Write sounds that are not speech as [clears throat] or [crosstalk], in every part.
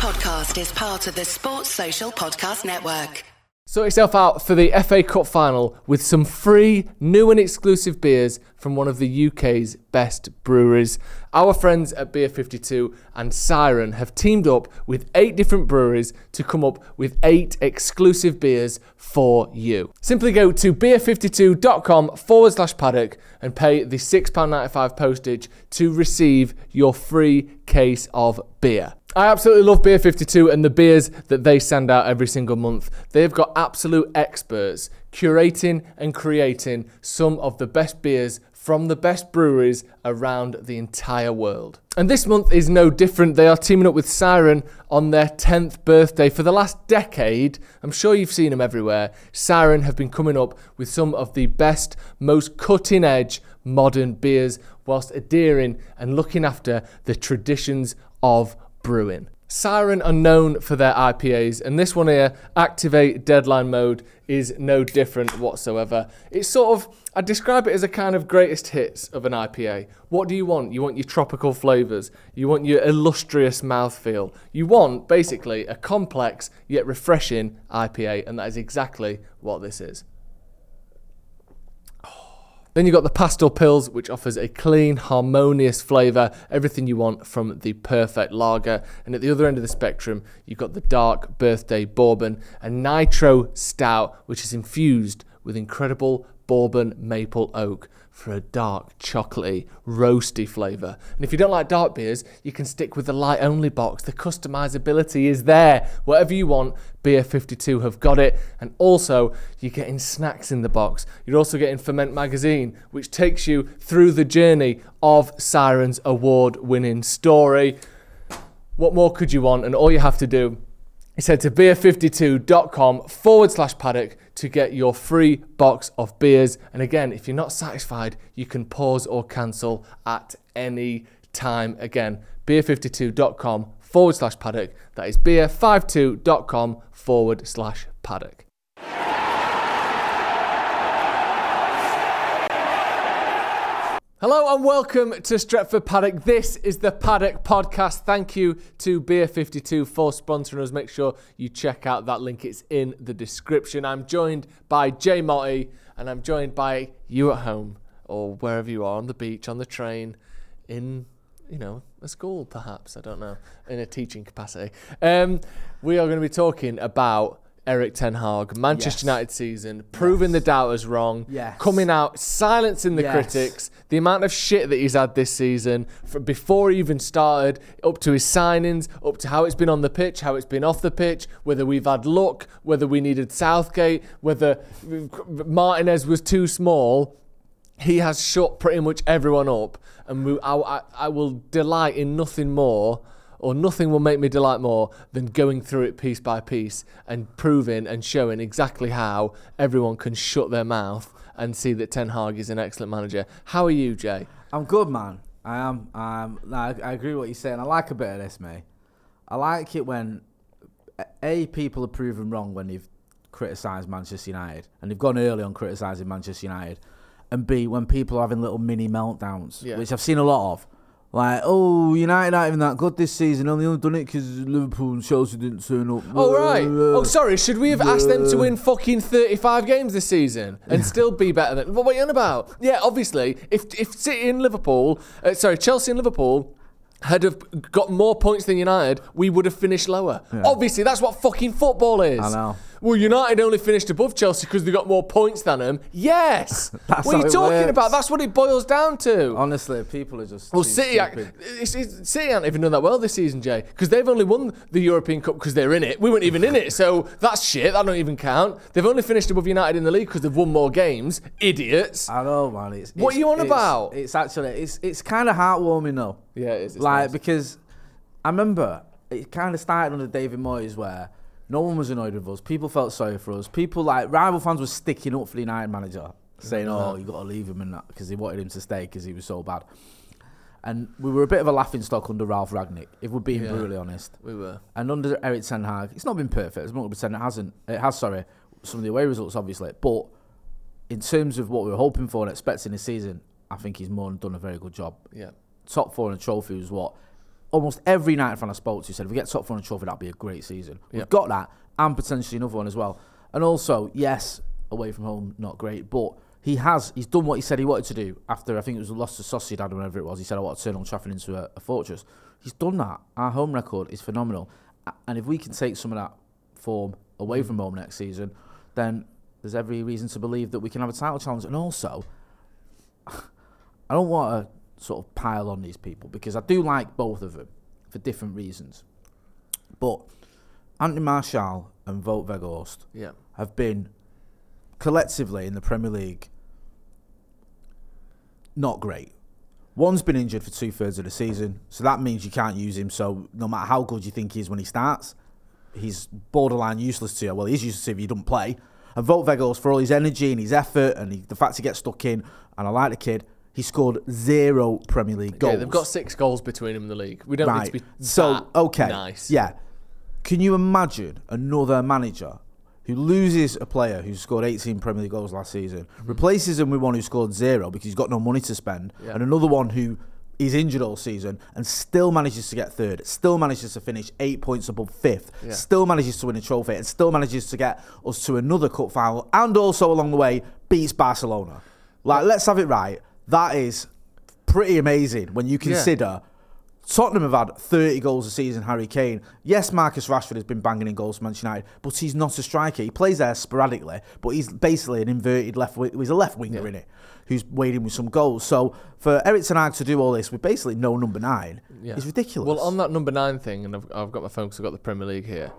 podcast is part of the Sports Social Podcast Network. Sort yourself out for the FA Cup final with some free, new and exclusive beers from one of the UK's best breweries. Our friends at Beer 52 and Siren have teamed up with eight different breweries to come up with eight exclusive beers for you. Simply go to beer52.com forward slash paddock and pay the £6.95 postage to receive your free case of beer. I absolutely love Beer 52 and the beers that they send out every single month. They've got absolute experts curating and creating some of the best beers from the best breweries around the entire world. And this month is no different. They are teaming up with Siren on their 10th birthday. For the last decade, I'm sure you've seen them everywhere, Siren have been coming up with some of the best, most cutting edge modern beers whilst adhering and looking after the traditions of brewing. Siren are known for their IPAs, and this one here, Activate Deadline Mode, is no different whatsoever. It's sort of, I describe it as a kind of greatest hits of an IPA. What do you want? You want your tropical flavours, you want your illustrious mouthfeel, you want basically a complex yet refreshing IPA, and that is exactly what this is. Then you've got the Pastel Pils, which offers a clean, harmonious flavour, everything you want from the perfect lager. And at the other end of the spectrum, you've got the Dark Birthday Bourbon, a Nitro Stout, which is infused with incredible bourbon maple oak for a dark, chocolatey, roasty flavour. And if you don't like dark beers, you can stick with the light only box. The customizability is there. Whatever you want, Beer 52 have got it. And also, you're getting snacks in the box. You're also getting Ferment Magazine, which takes you through the journey of Siren's award winning story. What more could you want? And all you have to do is head to beer52.com forward slash paddock to get your free box of beers. And again, if you're not satisfied, you can pause or cancel at any time. Again, beer52.com forward slash paddock. That is beer52.com forward slash paddock. Hello and welcome to Stretford Paddock. This is the Paddock Podcast. Thank you to Beer 52 for sponsoring us. Make sure you check out that link, it's in the description. I'm joined by Jay Motty and I'm joined by you at home or wherever you are on the beach, on the train, in you know, a school perhaps, I don't know, in a teaching capacity. Um, we are going to be talking about Erik Ten Hag, Manchester Yes. United season, proving the doubters wrong, Yes. coming out, silencing the Yes. critics, the amount of shit that he's had this season, from before he even started, up to his signings, up to how it's been on the pitch, how it's been off the pitch, whether we've had luck, whether we needed Southgate, whether Martinez was too small. He has shut pretty much everyone up, and we, I, I, I will delight in nothing more, or nothing will make me delight more than going through it piece by piece and proving and showing exactly how everyone can shut their mouth and see that Ten Hag is an excellent manager. How are you, Jay? I'm good, man. I am. Um, no, I, I agree with what you're saying. I like a bit of this, mate. I like it when a people are proven wrong when they've criticised Manchester United and they've gone early on criticising Manchester United, and b when people are having little mini meltdowns, Yeah. which I've seen a lot of. Like, oh, United aren't even that good this season. Only only done it because Liverpool and Chelsea didn't turn up. Oh right. Oh sorry. Should we have asked them to win fucking thirty-five games this season and still be better than? What are you on about? Yeah, obviously, if if City and Liverpool, uh, sorry, Chelsea and Liverpool. Had have got more points than United, we would have finished lower. Obviously, that's what fucking football is. I know. Well, United only finished above Chelsea because they got more points than them. Yes. [laughs] What are you talking works. about? That's what it boils down to. Honestly, people are just. Well, City, act- stupid. it's, it's, City aren't even done that well this season, Jay, because they've only won the European Cup because they're in it. We weren't even in it, so that's shit. That don't even count. They've only finished above United in the league because they've won more games. Idiots. I know, man. It's, What it's- are you on about? It's actually it's it's kind of heartwarming though. Yeah, it is. It's like nice. because I remember it kind of started under David Moyes where no one was annoyed with us. People felt sorry for us. People like rival fans were sticking up for the United manager, saying, "Oh, you got to leave him," and that because they wanted him to stay because he was so bad. And we were a bit of a laughing stock under Ralf Rangnick, if we're being Yeah. brutally honest. we were. And under Erik Ten Hag, it's not been perfect. It's not percent. It hasn't. It has. Sorry, some of the away results, obviously. But in terms of what we were hoping for and expecting this season, I think he's more than done a very good job. Yeah. Top four in a trophy was what almost every United fan I spoke to said if we get top four and trophy, that'd be a great season. We've got that and potentially another one as well. And also, yes, away from home, not great, but he has he's done what he said he wanted to do after I think it was a loss to Sociedad or whatever it was. He said I want to turn Old Trafford into a, a fortress. He's done that. Our home record is phenomenal, and if we can take some of that form away mm. from home next season, then there's every reason to believe that we can have a title challenge. And also, [sighs] I don't want to sort of pile on these people because I do like both of them for different reasons. But Anthony Martial and Wout Weghorst Yeah. have been collectively in the Premier League not great. One's been injured for two thirds of the season, so that means you can't use him. So no matter how good you think he is when he starts, he's borderline useless to you. Well, he's useless if you don't play. And Wout Weghorst, for all his energy and his effort and he, the fact he gets stuck in, and I like the kid, he scored zero Premier League goals. Yeah, they've got six goals between them in the league. We don't right. need to be so okay, nice. yeah. Can you imagine another manager who loses a player who scored 18 Premier League goals last season, hmm. replaces him with one who scored zero because he's got no money to spend, Yeah. and another one who is injured all season and still manages to get third, still manages to finish eight points above fifth, Yeah. still manages to win a trophy, and still manages to get us to another cup final, and also along the way beats Barcelona. Like, let's have it right. That is pretty amazing when you consider Tottenham have had 30 goals a season, Harry Kane. Yes, Marcus Rashford has been banging in goals for Manchester United, but he's not a striker. He plays there sporadically, but he's basically an inverted left wi- He's a left winger Yeah. in it who's waiting with some goals. So for Erik Ten Hag to do all this with basically no number nine Yeah. is ridiculous. Well, on that number nine thing, and I've, I've got my phone because I've got the Premier League here.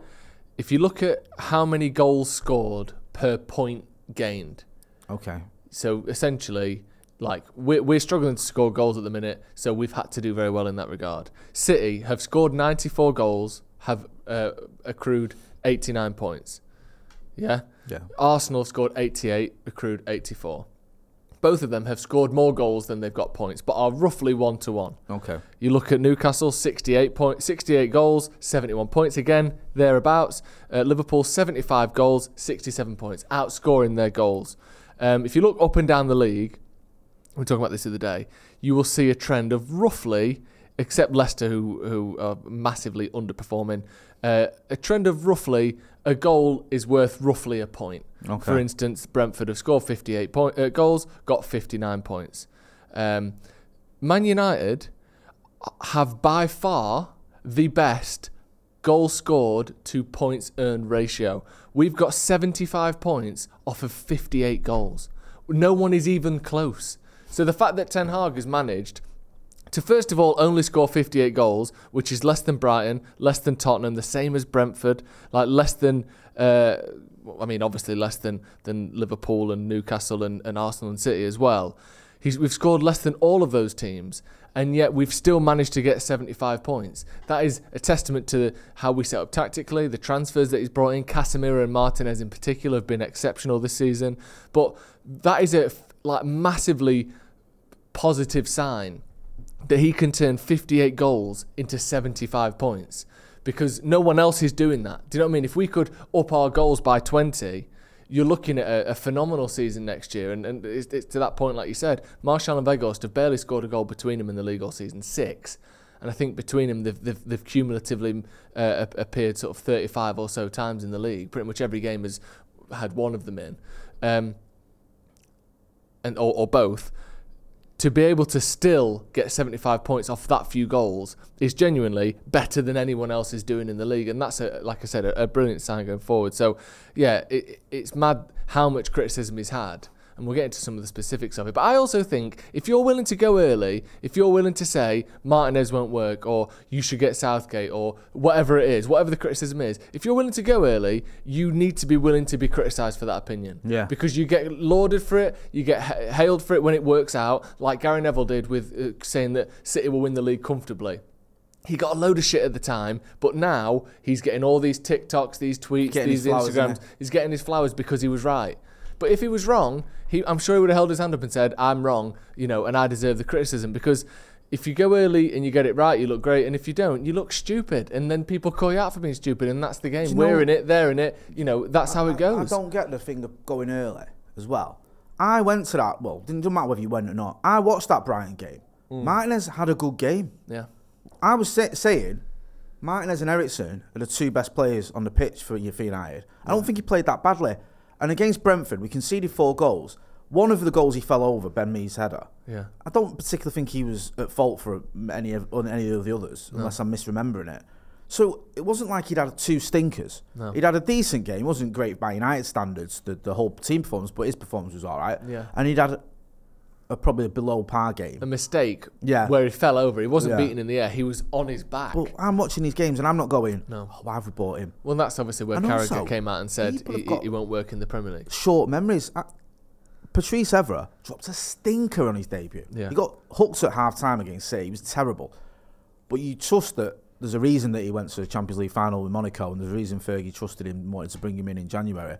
If you look at how many goals scored per point gained, okay. so essentially, like we're, we're struggling to score goals at the minute, so we've had to do very well in that regard. City have scored 94 goals, have uh, accrued 89 points. Yeah. Yeah. Arsenal scored 88, accrued 84. Both of them have scored more goals than they've got points, but are roughly one to one. Okay. You look at Newcastle, 68 point, 68 goals, 71 points again, thereabouts. Uh, Liverpool, 75 goals, 67 points, outscoring their goals. Um, if you look up and down the league, we were talking about this the other day, you will see a trend of roughly, except Leicester, who who are massively underperforming, uh, a trend of roughly a goal is worth roughly a point. Okay. For instance, Brentford have scored 58 point, uh, goals, got 59 points. Um, Man United have by far the best goal scored to points earned ratio. We've got 75 points off of 58 goals. No one is even close. So the fact that Ten Hag has managed to first of all only score 58 goals, which is less than Brighton, less than Tottenham, the same as Brentford, like less than, uh, I mean, obviously less than than Liverpool and Newcastle and, and Arsenal and City as well. He's, we've scored less than all of those teams, and yet we've still managed to get 75 points. That is a testament to how we set up tactically, the transfers that he's brought in. Casemiro and Martinez in particular have been exceptional this season, but that is a like massively positive sign that he can turn 58 goals into 75 points because no one else is doing that. Do you know what I mean? If we could up our goals by 20, you're looking at a, a phenomenal season next year. And, and it's, it's to that point, like you said, Martial and Weghorst have barely scored a goal between them in the league all season, six. And I think between them, they've, they've, they've cumulatively uh, appeared sort of 35 or so times in the league. Pretty much every game has had one of them in, um, and or, or both to be able to still get 75 points off that few goals is genuinely better than anyone else is doing in the league, and that's a, like I said, a, a brilliant sign going forward. So, yeah, it, it's mad how much criticism he's had, and we'll get into some of the specifics of it. But I also think if you're willing to go early, if you're willing to say Martinez won't work, or you should get Southgate, or whatever it is, whatever the criticism is, if you're willing to go early, you need to be willing to be criticised for that opinion. Yeah. Because you get lauded for it, you get ha- hailed for it when it works out, like Gary Neville did with uh, saying that City will win the league comfortably. He got a load of shit at the time, but now he's getting all these TikToks, these tweets, these flowers, Instagrams. He's getting his flowers because he was right. But if he was wrong, he, I'm sure he would have held his hand up and said, "I'm wrong," you know, and I deserve the criticism because if you go early and you get it right, you look great, and if you don't, you look stupid, and then people call you out for being stupid, and that's the game. you We're in it, they're in it, you know. That's how it goes. I, don't get the thing of going early as well. I went to that. Well, didn't matter whether you went or not. I watched that Brighton game. Mm. Martinez had a good game. yeah. I was say- saying Martinez and Eriksen are the two best players on the pitch for for United. I don't think he played that badly. And against Brentford, we conceded four goals. One of the goals he fell over, Ben Mee's header. Yeah. I don't particularly think he was at fault for any of on any of the others, unless I'm misremembering it. So it wasn't like he'd had two stinkers. No. He'd had a decent game. It wasn't great by United standards, the, the whole team performance, but his performance was all right. Yeah. And he'd had a, probably a below par game. A mistake Yeah. where he fell over. He wasn't Yeah. beaten in the air. He was on his back. But I'm watching these games and I'm not going, No. oh, why have we bought him? well, that's obviously where And Carragher also, came out and said he, he won't work in the Premier League. Short memories. I, Patrice Evra dropped a stinker on his debut. Yeah. He got hooked at half time against City. He was terrible. But you trust that there's a reason that he went to the Champions League final with Monaco, and there's a reason Fergie trusted him and wanted to bring him in in January.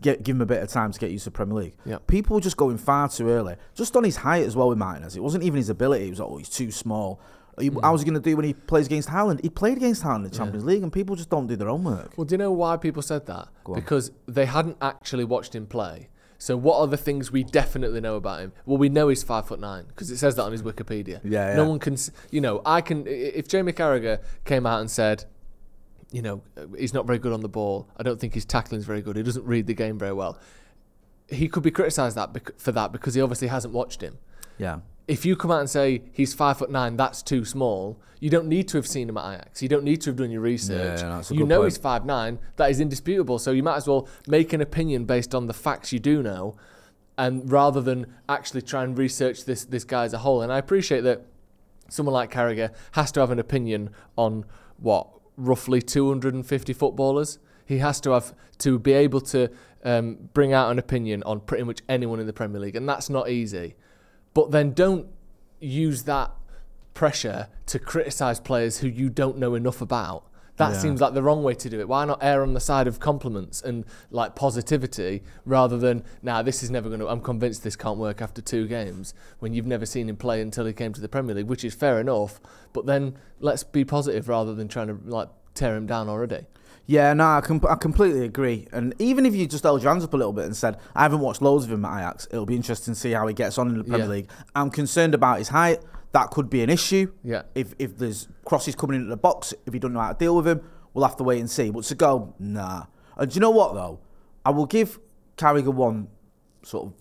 Get, give him a bit of time to get used to Premier League. Yeah. People were just going far too early. Just on his height as well with Martinez. It wasn't even his ability. It was, oh, he's too small. He, Mm. How's he going to do when he plays against Haaland? He played against Haaland in the Champions League, and people just don't do their homework. Well, do you know why people said that? Because they hadn't actually watched him play. So what are the things we definitely know about him? Well, we know he's five foot nine because it says that on his Wikipedia. Yeah, No one can, you know, I can. If Jamie Carragher came out and said, you know, he's not very good on the ball. I don't think his tackling's very good. He doesn't read the game very well. He could be criticised that bec- for that because he obviously hasn't watched him. Yeah. If you come out and say he's five foot nine, that's too small. You don't need to have seen him at Ajax. You don't need to have done your research. Yeah, that's a you know point. he's five nine. That is indisputable. So you might as well make an opinion based on the facts you do know, and rather than actually try and research this this guy as a whole. And I appreciate that someone like Carragher has to have an opinion on what roughly 250 footballers. He has to have to be able to um, bring out an opinion on pretty much anyone in the Premier League, and that's not easy. But then don't use that pressure to criticise players who you don't know enough about. That Yeah. seems like the wrong way to do it. Why not err on the side of compliments and like positivity rather than, nah, this is never going to, I'm convinced this can't work after two games when you've never seen him play until he came to the Premier League, which is fair enough. But then let's be positive rather than trying to like tear him down already. Yeah, no, I, com- I completely agree. And even if you just held your hands up a little bit and said, I haven't watched loads of him at Ajax, it'll be interesting to see how he gets on in the Premier Yeah. League. I'm concerned about his height. That could be an issue. Yeah. If if there's crosses coming into the box, if you don't know how to deal with him, we'll have to wait and see. But to go, nah. And do you know what, though? I will give Carragher one sort of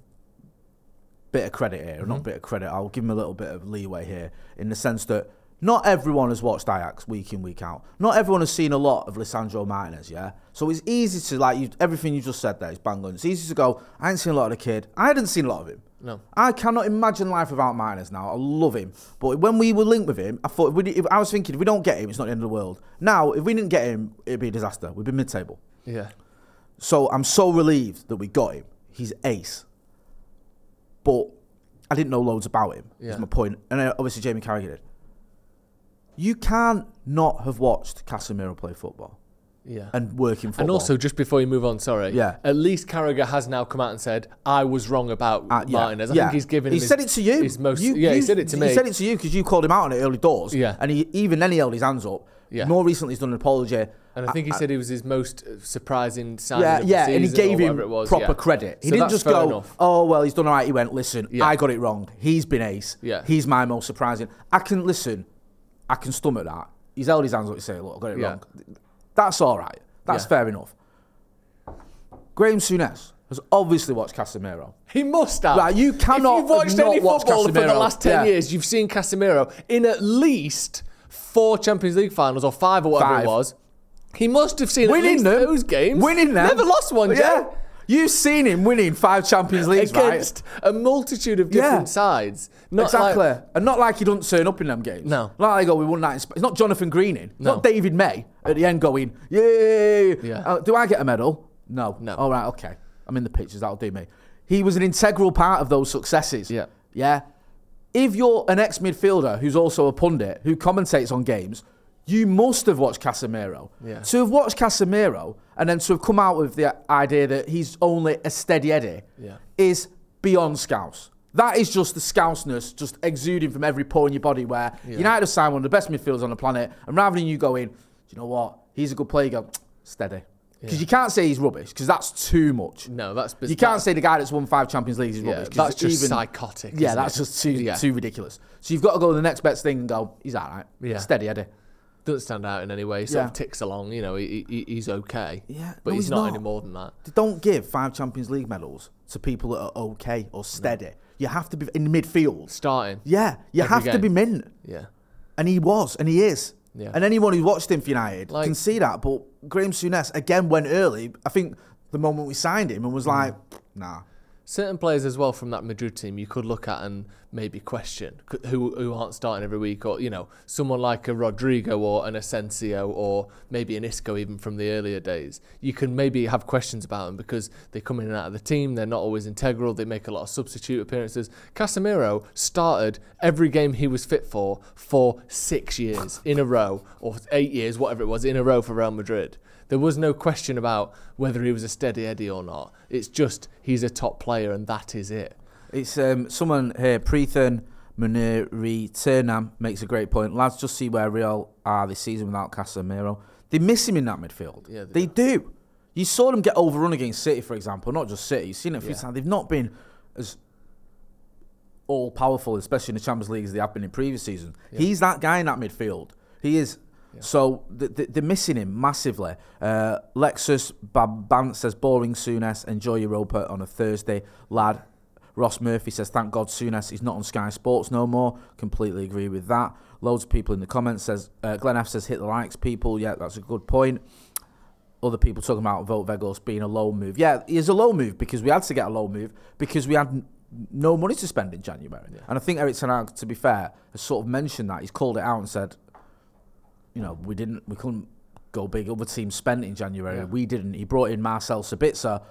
bit of credit here, or not mm-hmm. bit of credit. I'll give him a little bit of leeway here in the sense that not everyone has watched Ajax week in week out. Not everyone has seen a lot of Lisandro Martinez. Yeah, so it's easy to like you, everything you just said there is bang on. It's easy to go. I ain't seen a lot of the kid. I hadn't seen a lot of him. No. I cannot imagine life without Martinez now. I love him, but when we were linked with him, I thought if we, if, I was thinking if we don't get him, it's not the end of the world. Now, if we didn't get him, it'd be a disaster. We'd be mid-table. Yeah. So I'm so relieved that we got him. He's ace. But I didn't know loads about him. Yeah. That's my point. And obviously Jamie Carragher did. You can't not have watched Casemiro play football Yeah. and work in football. And also, just before you move on, sorry. Yeah. At least Carragher has now come out and said, "I was wrong about Uh, yeah, Martinez." I yeah. think he's given. He his- said it to you. His most. You- yeah, he said it to me. He said it to you because you called him out on it early doors. Yeah. And he even then he held his hands up. Yeah. More recently, he's done an apology. and I think he said it was his most uh, surprising signing Yeah, of the yeah, and he gave him was. proper yeah. credit. He So didn't just go, enough. "Oh well, he's done all right." He went, "Listen, Yeah. I got it wrong. He's been ace. Yeah. he's my most surprising." I can listen. I can stomach that. He's held his hands up to say, "Look, I got it Yeah. wrong." That's all right. That's Yeah. fair enough. Graham Souness has obviously watched Casemiro. He must have. Right, you cannot If you've watched any football for the last ten Yeah. years, you've seen Casemiro in at least four Champions League finals or five or whatever Five. it was. He must have seen at Winning least them. those games. Winning them. Never lost one. Yeah. You've seen him winning five Champions Leagues, right? against a multitude of different Yeah. sides. Not exactly. like- and not like he doesn't turn up in them games. No. Not like, oh, we won that It's not Jonathan Greening. No. not David May at the end going, yay. Yeah. Uh, do I get a medal? No. No. All right, okay. I'm in the pictures. That'll do me. He was an integral part of those successes. Yeah. Yeah. If you're an ex midfielder who's also a pundit who commentates on games, you must have watched Casemiro. Yeah. To have watched Casemiro and then to have come out with the idea that he's only a steady Eddie Yeah. is beyond scouse. That is just the scouseness just exuding from every pore in your body where United have signed one of the best midfielders on the planet and rather than you going, do you know what, he's a good player, you go, steady. Because you can't say he's rubbish, because that's too much. No, that's You can't say the guy that's won five Champions Leagues is Yeah, rubbish. that's just even- psychotic. Yeah, that's it? just too Yeah. too ridiculous. So you've got to go to the next best thing and go, he's all right. Yeah. Steady Eddie. Doesn't stand out in any way. Sort Yeah. of ticks along. You know, he, he, he's okay. Yeah, but no, he's, he's not, not. any more than that. They don't give five Champions League medals to people that are okay or steady. You have to be in midfield. Starting. Yeah, you have to be mint. Yeah. And he was, and he is. Yeah. And anyone who watched him for United Like- can see that. But Graham Souness again went early. I think the moment we signed him and Mm. was like, nah. Certain players as well from that Madrid team you could look at and maybe question who who aren't starting every week, or you know someone like a Rodrygo or an Asensio or maybe an Isco even from the earlier days. You can maybe have questions about them because they come in and out of the team. They're not always integral. They make a lot of substitute appearances. Casemiro started every game he was fit for for six years in a row or eight years, whatever it was, in a row for Real Madrid. There was no question about whether he was a steady Eddie or not. It's just he's a top player and that is it. It's um, someone here, Preethan Muniri Turnham, makes a great point. Lads, just see where Real are this season without Casemiro. They miss him in that midfield. Yeah, they they do. You saw them get overrun against City, for example. Not just City. You've seen it a few Yeah. times. They've not been as all powerful, especially in the Champions League, as they have been in previous seasons. He's that guy in that midfield. He is. So th- th- they're missing him massively. Uh, Lexus Baban says, boring Souness, enjoy Europa on a Thursday, lad. Ross Murphy says, thank God Souness is not on Sky Sports no more. Completely agree with that. Loads of people in the comments says, uh, Glenn F says, hit the likes, people. Yeah, that's a good point. Other people talking about Wout Weghorst being a low move. Yeah, it is a low move because we had to get a low move because we had no money to spend in January. And I think Erik Ten Hag, to be fair, has sort of mentioned that. He's called it out and said, you know, we didn't, we couldn't go big. Other teams spent in January. Yeah. We didn't. He brought in Marcel Sabitzer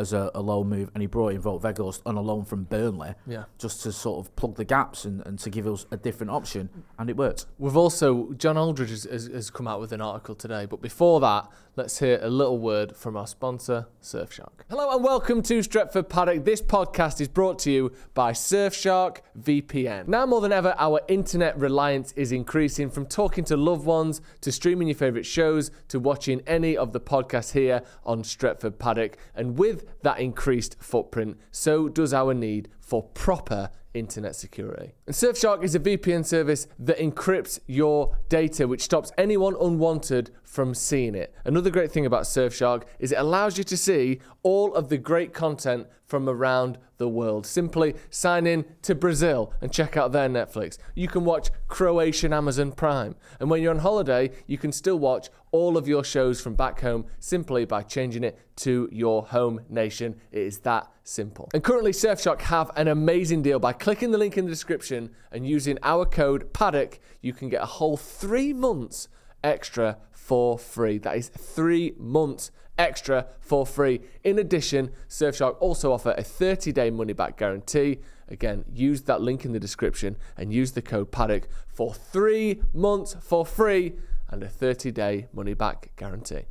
as a, a low move, and he brought in Wout Weghorst on a loan from Burnley, Yeah. just to sort of plug the gaps and, and to give us a different option, and it worked. We've also John Aldridge has, has, has come out with an article today, but before that, let's hear a little word from our sponsor, Surfshark. Hello and welcome to Stretford Paddock. This podcast is brought to you by Surfshark VPN. Now more than ever, our internet reliance is increasing from talking to loved ones to streaming your favourite shows to watching any of the podcasts here on Stretford Paddock. And with that increased footprint, so does our need for proper internet security. And Surfshark is a VPN service that encrypts your data, which stops anyone unwanted from seeing it. Another great thing about Surfshark is it allows you to see all of the great content from around the world. Simply sign in to Brazil and check out their Netflix. You can watch Croatian Amazon Prime. And when you're on holiday, you can still watch all of your shows from back home simply by changing it to your home nation. It is that simple. And currently, Surfshark have an amazing deal. By clicking the link in the description and using our code PADDOCK, you can get a whole three months extra for free. That is three months extra for free. In addition, Surfshark also offer a 30 day money back guarantee. Again, use that link in the description and use the code PADDOCK for three months for free and a 30 day money back guarantee.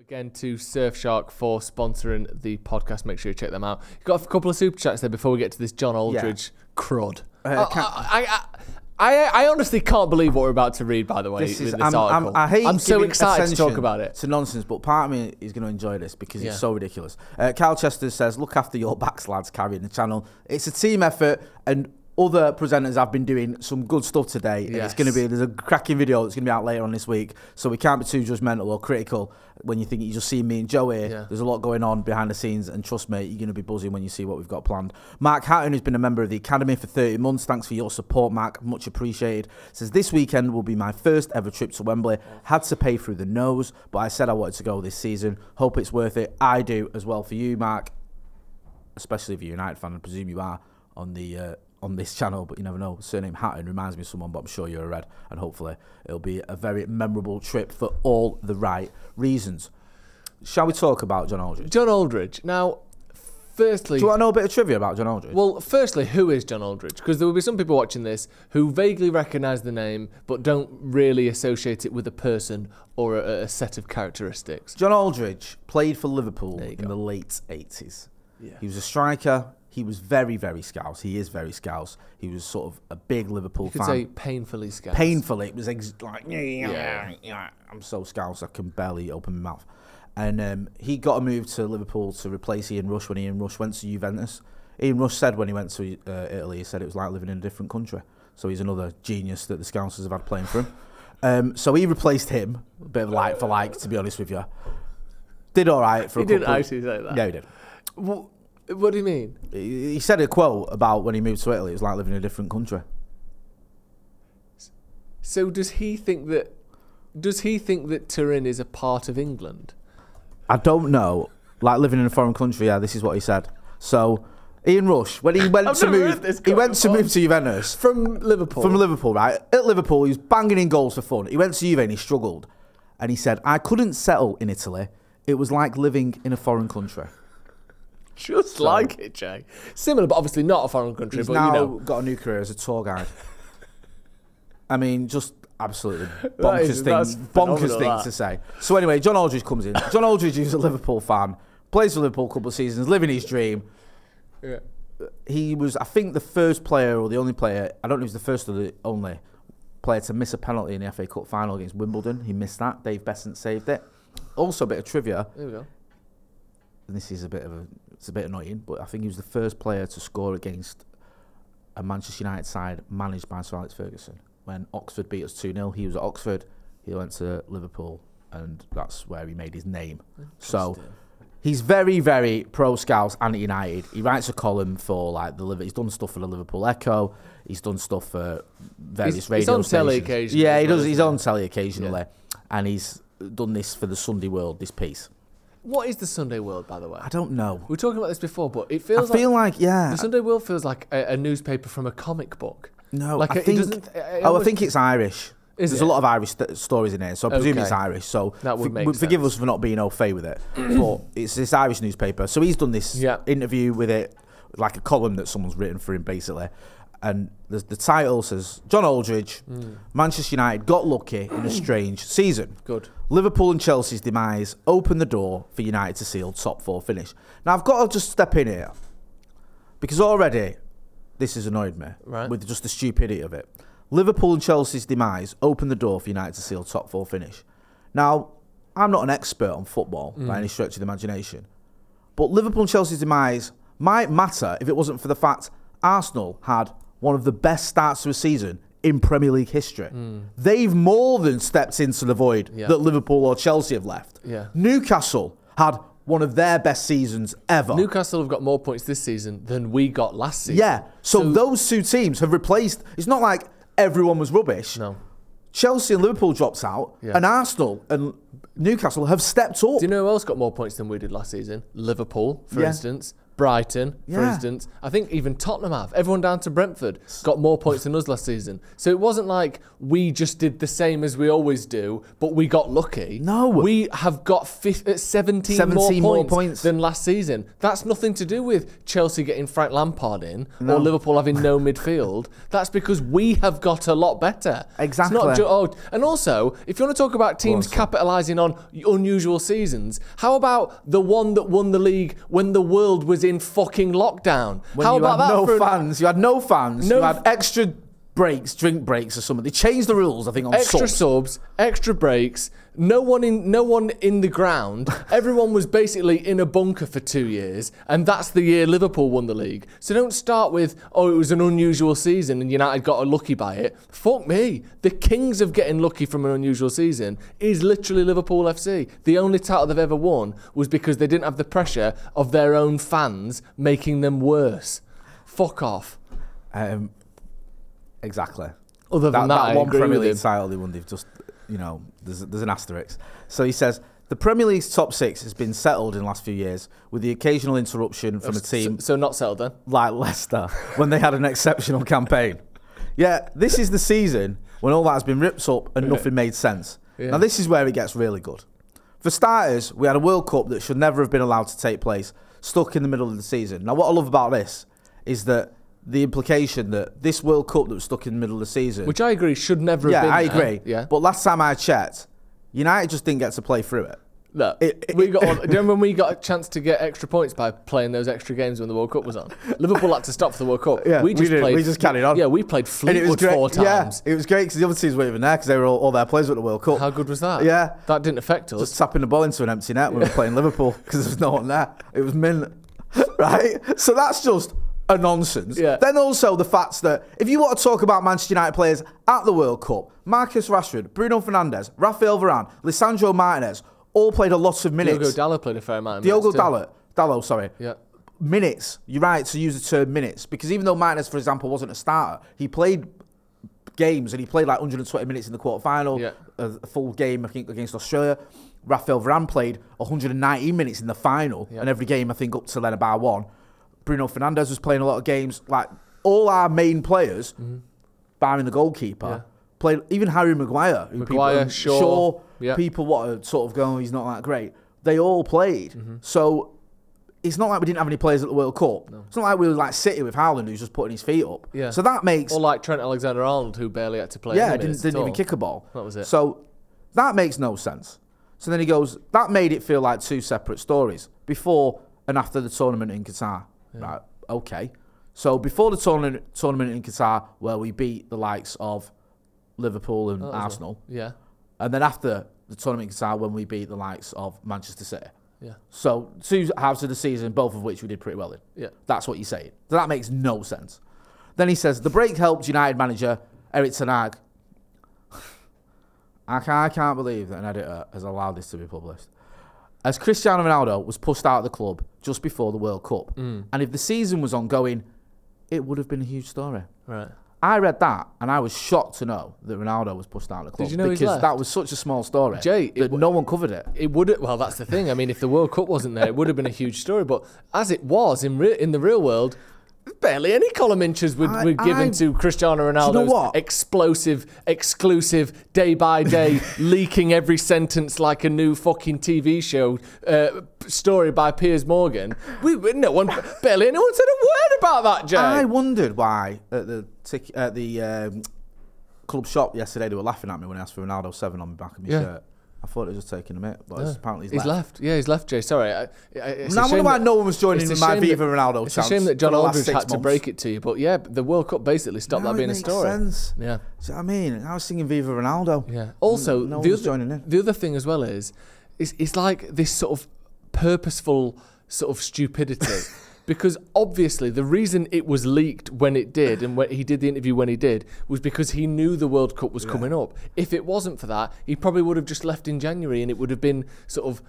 Again, to Surfshark for sponsoring the podcast. Make sure you check them out. You've got a couple of super chats there before we get to this John Aldridge crud. Uh, I- I, I, I, I honestly can't believe what we're about to read, by the way, This is, this I'm, article. I'm, I hate I'm so excited to talk about it. It's nonsense, but part of me is going to enjoy this because Yeah. it's so ridiculous. Uh, Cal Chester says, "Look after your backs, lads, carrying the channel. It's a team effort, and other presenters have been doing some good stuff today. And it's going to be there's a cracking video that's going to be out later on this week, so we can't be too judgmental or critical when you think you just see me and Joe here. Yeah. There's a lot going on behind the scenes, and trust me, you're going to be buzzing when you see what we've got planned. Mark Hatton, who's been a member of the Academy for 30 months, thanks for your support, Mark. Much appreciated. Says this weekend will be my first ever trip to Wembley. Had to pay through the nose, but I said I wanted to go this season. Hope it's worth it. I do as well for you, Mark. Especially if you're a United fan, I presume you are on the. Uh, on this channel, but you never know. Surname Hatton reminds me of someone, but I'm sure you're a red, and hopefully it'll be a very memorable trip for all the right reasons. Shall we talk about John Aldridge? John Aldridge. Now, firstly, Do you want to know a bit of trivia about John Aldridge? well, firstly, who is John Aldridge? Because there will be some people watching this who vaguely recognise the name but don't really associate it with a person or a, a set of characteristics. John Aldridge played for Liverpool in go. the late 80s. Yeah. He was a striker. He was very, very scouse. He is very scouse. He was sort of a big Liverpool You could fan. say painfully scout. Painfully, it was ex- like, yeah, yeah. I'm so scouse I can barely open my mouth. And um, he got a move to Liverpool to replace Ian Rush when Ian Rush went to Juventus. Ian Rush said when he went to uh, Italy, he said it was like living in a different country. So he's another genius that the Scousers have had playing for him. Um, so he replaced him, a bit of like for like, to be honest with you. Did all right for He a didn't couple. actually say that. Yeah, he did. Wha- What do you mean? He he said a quote about when he moved to Italy. It was like living in a different country. So does he think that? Does he think that Turin is a part of England? I don't know. Like living in a foreign country, yeah, this is what he said. So, Ian Rush, when he [laughs] went I've to never move, heard this he went to before. move to Juventus From Liverpool. from Liverpool, right? At Liverpool, he was banging in goals for fun. He went to Juve and he struggled, and he said, "I couldn't settle in Italy. It was like living in a foreign country." Just like it, Jay. Similar, but obviously not a foreign country. He's but now you know, got a new career as a tour guide. [laughs] I mean, just absolutely bonkers is- thing, bonkers thing that. to say. So anyway, John Aldridge comes in. John Aldridge is a Liverpool fan, plays for Liverpool a couple of seasons, living his dream. yeah. He was, I think, the first player or the only player. I don't know if he was the first or the only player to miss a penalty in the FA Cup final against Wimbledon. He missed that. Dave Beasant saved it. Also, a bit of trivia. there we go. and this is a bit of a it's a bit annoying, but I think he was the first player to score against a Manchester United side managed by Sir Alex Ferguson. When Oxford beat us 2 0, he was at Oxford, he went to Liverpool, and that's where he made his name. So he's very, very pro Scouts and United. He writes a column for like the Liver. He's done stuff for the Liverpool Echo. He's done stuff for various He's- radio he's on telly stations. occasionally Yeah, he does. He's on telly occasionally, and he's done this for the Sunday World. This piece. What is the Sunday World, by the way? I don't know. We were talking about this before, but it feels. I feels feel like, like, yeah. the Sunday World feels like a, a newspaper from a comic book. No, Like, I it think. doesn't- it oh, I think it's Irish. Is There's it? a lot of Irish st- stories in here, so I presume Okay. it's Irish. So That would make forgive sense. us for not being au fait with it, [clears throat] but it's this Irish newspaper. So he's done this Yeah. interview with it, like a column that someone's written for him, basically. And the, the title says John Aldridge, Hmm. Manchester United got lucky in a strange season. Good. Liverpool and Chelsea's demise opened the door for United to seal top four finish. Now I've got to just step in here because already this has annoyed me Right. with just the stupidity of it. Liverpool and Chelsea's demise opened the door for United to seal top four finish. Now I'm not an expert on football by any stretch of the imagination, but Liverpool and Chelsea's demise might matter if it wasn't for the fact Arsenal had one of the best starts to a season in Premier League history. They've more than stepped into the void Yeah. that Liverpool or Chelsea have left. Yeah. Newcastle had one of their best seasons ever. Newcastle have got more points this season than we got last season. yeah. So, So- those two teams have replaced. It's not like everyone was rubbish. No. Chelsea and Liverpool dropped out, Yeah. and Arsenal and Newcastle have stepped up. Do you know who else got more points than we did last season? Liverpool, for Yeah. instance. Brighton, for Yeah. instance. I think even Tottenham have. Everyone down to Brentford got more points than us last season. So it wasn't like we just did the same as we always do, but we got lucky. No. We have got fif- uh, 17, 17 more, more points points. than last season. That's nothing to do with Chelsea getting Frank Lampard in or Liverpool having no midfield. That's because we have got a lot better. It's not Exactly. ju- oh, and also, if you want to talk about teams capitalising on unusual seasons, how about the one that won the league when the world was in fucking lockdown? when how you about had that no for an- fans, you had no fans, No you had extra breaks, drink breaks or something. They changed the rules, I think, on extra subs. subs, extra breaks, no one in no one in the ground. [laughs] Everyone was basically in a bunker for 2 years and that's the year Liverpool won the league. So don't start with oh it was an unusual season and United got lucky by it. Fuck me. The kings of getting lucky from an unusual season is literally Liverpool FC. The only title they've ever won was because they didn't have the pressure of their own fans making them worse. Fuck off. Um, exactly. Other than that, I one Premier League him. title they won, they've just, you know, there's, there's an asterisk. So he says the Premier League's top six has been settled in the last few years, with the occasional interruption from a team So, so not settled then. like Leicester when they had an exceptional campaign. Yeah, this is the season when all that has been ripped up and nothing made sense. Yeah. Now this is where it gets really good. For starters, we had a World Cup that should never have been allowed to take place, stuck in the middle of the season. Now what I love about this is that the implication that this World Cup that was stuck in the middle of the season Which I agree should never yeah, have been I there. agree. Yeah. But last time I checked, United just didn't get to play through it. No, It- it- we got. On, [laughs] do you remember when we got a chance to get extra points by playing those extra games when the World Cup was on? Liverpool had to stop for the World Cup. [laughs] Yeah, we we just did. played. We just carried on. Yeah, we played And it was Fleetwood great. four times. Yeah, it was great because the other teams weren't even there because they were all, all their players were at the World Cup. How good was that? Yeah. that didn't affect us. Just tapping the ball into an empty net when we were [laughs] playing Liverpool because there was no one there. It was mint, right? So that's just a nonsense. Yeah. Then also the fact that if you want to talk about Manchester United players at the World Cup, Marcus Rashford, Bruno Fernandes, Rafael Varane, Lisandro Martinez all played a lot of minutes. Diogo Dalot played a fair amount. Of Diogo. Dalot, Dalot, sorry. Yeah. Minutes. You're right to use the term minutes because even though Martinez, for example, wasn't a starter, he played games and he played like 120 minutes in the quarterfinal, Yeah. a, a full game I think against Australia. Rafael Varane played 119 minutes in the final, Yeah. and every game I think up to then about one. Bruno Fernandes was playing a lot of games. Like all our main players, barring the goalkeeper, Mm-hmm. Yeah. played. Even Harry Maguire, who Maguire, people, Shaw, Shaw yeah. people what are sort of going, he's not that great. They all played. Mm-hmm. So it's not like we didn't have any players at the World Cup. It's not like we were like City with Haaland, who's just putting his feet up. Yeah. So that makes Or like Trent Alexander-Arnold, who barely had to play. yeah, didn't, didn't even kick a ball. That was it. So that makes no sense. So then he goes, that made it feel like two separate stories before and after the tournament in Qatar. Right, okay. So before the tournament tournament in Qatar, where we beat the likes of Liverpool and oh, a- Arsenal, Yeah, and then after the tournament in Qatar, when we beat the likes of Manchester City. yeah, So two halves of the season, both of which we did pretty well in. yeah. That's what you're saying. So that makes no sense. Then he says the break helped United manager Erik Ten Hag. [laughs] I can't, I can't believe that an editor has allowed this to be published. As Cristiano Ronaldo was pushed out of the club just before the World Cup, Mm. and if the season was ongoing, it would have been a huge story. Right. I read that and I was shocked to know that Ronaldo was pushed out of the club you know because that was such a small story Jay, that w- no one covered it. It would well, that's the thing. I mean, if the World Cup wasn't there, it would have been a huge story. But as it was in re- in the real world, barely any column inches were, I- were given I- to Cristiano Ronaldo's what? explosive, exclusive, day by day, [laughs] leaking every sentence like a new fucking TV show uh, story by Piers Morgan. We we- no one, barely anyone said a word about that, Jay. I wondered why at the tic- at the um, club shop yesterday they were laughing at me when I asked for Ronaldo seven on the back of my Yeah. shirt. I thought it was just taking a minute, but it's apparently he's, He's left. Yeah, he's left, Jay. Sorry. I, I, Now I wonder why no one was joining it's in a my shame Viva that- Ronaldo It's a shame that John for the last Aldridge had to break it to you, but yeah, the World Cup basically stopped Now that being a story. sense. Yeah. What I mean? I was singing Viva Ronaldo. Yeah. Also, no the other, joining in. the other thing as well is, is it's like this sort of purposeful sort of stupidity. [laughs] Because obviously the reason it was leaked when it did and when he did the interview when he did was because he knew the World Cup was coming up. If it wasn't for that, he probably would have just left in January and it would have been sort of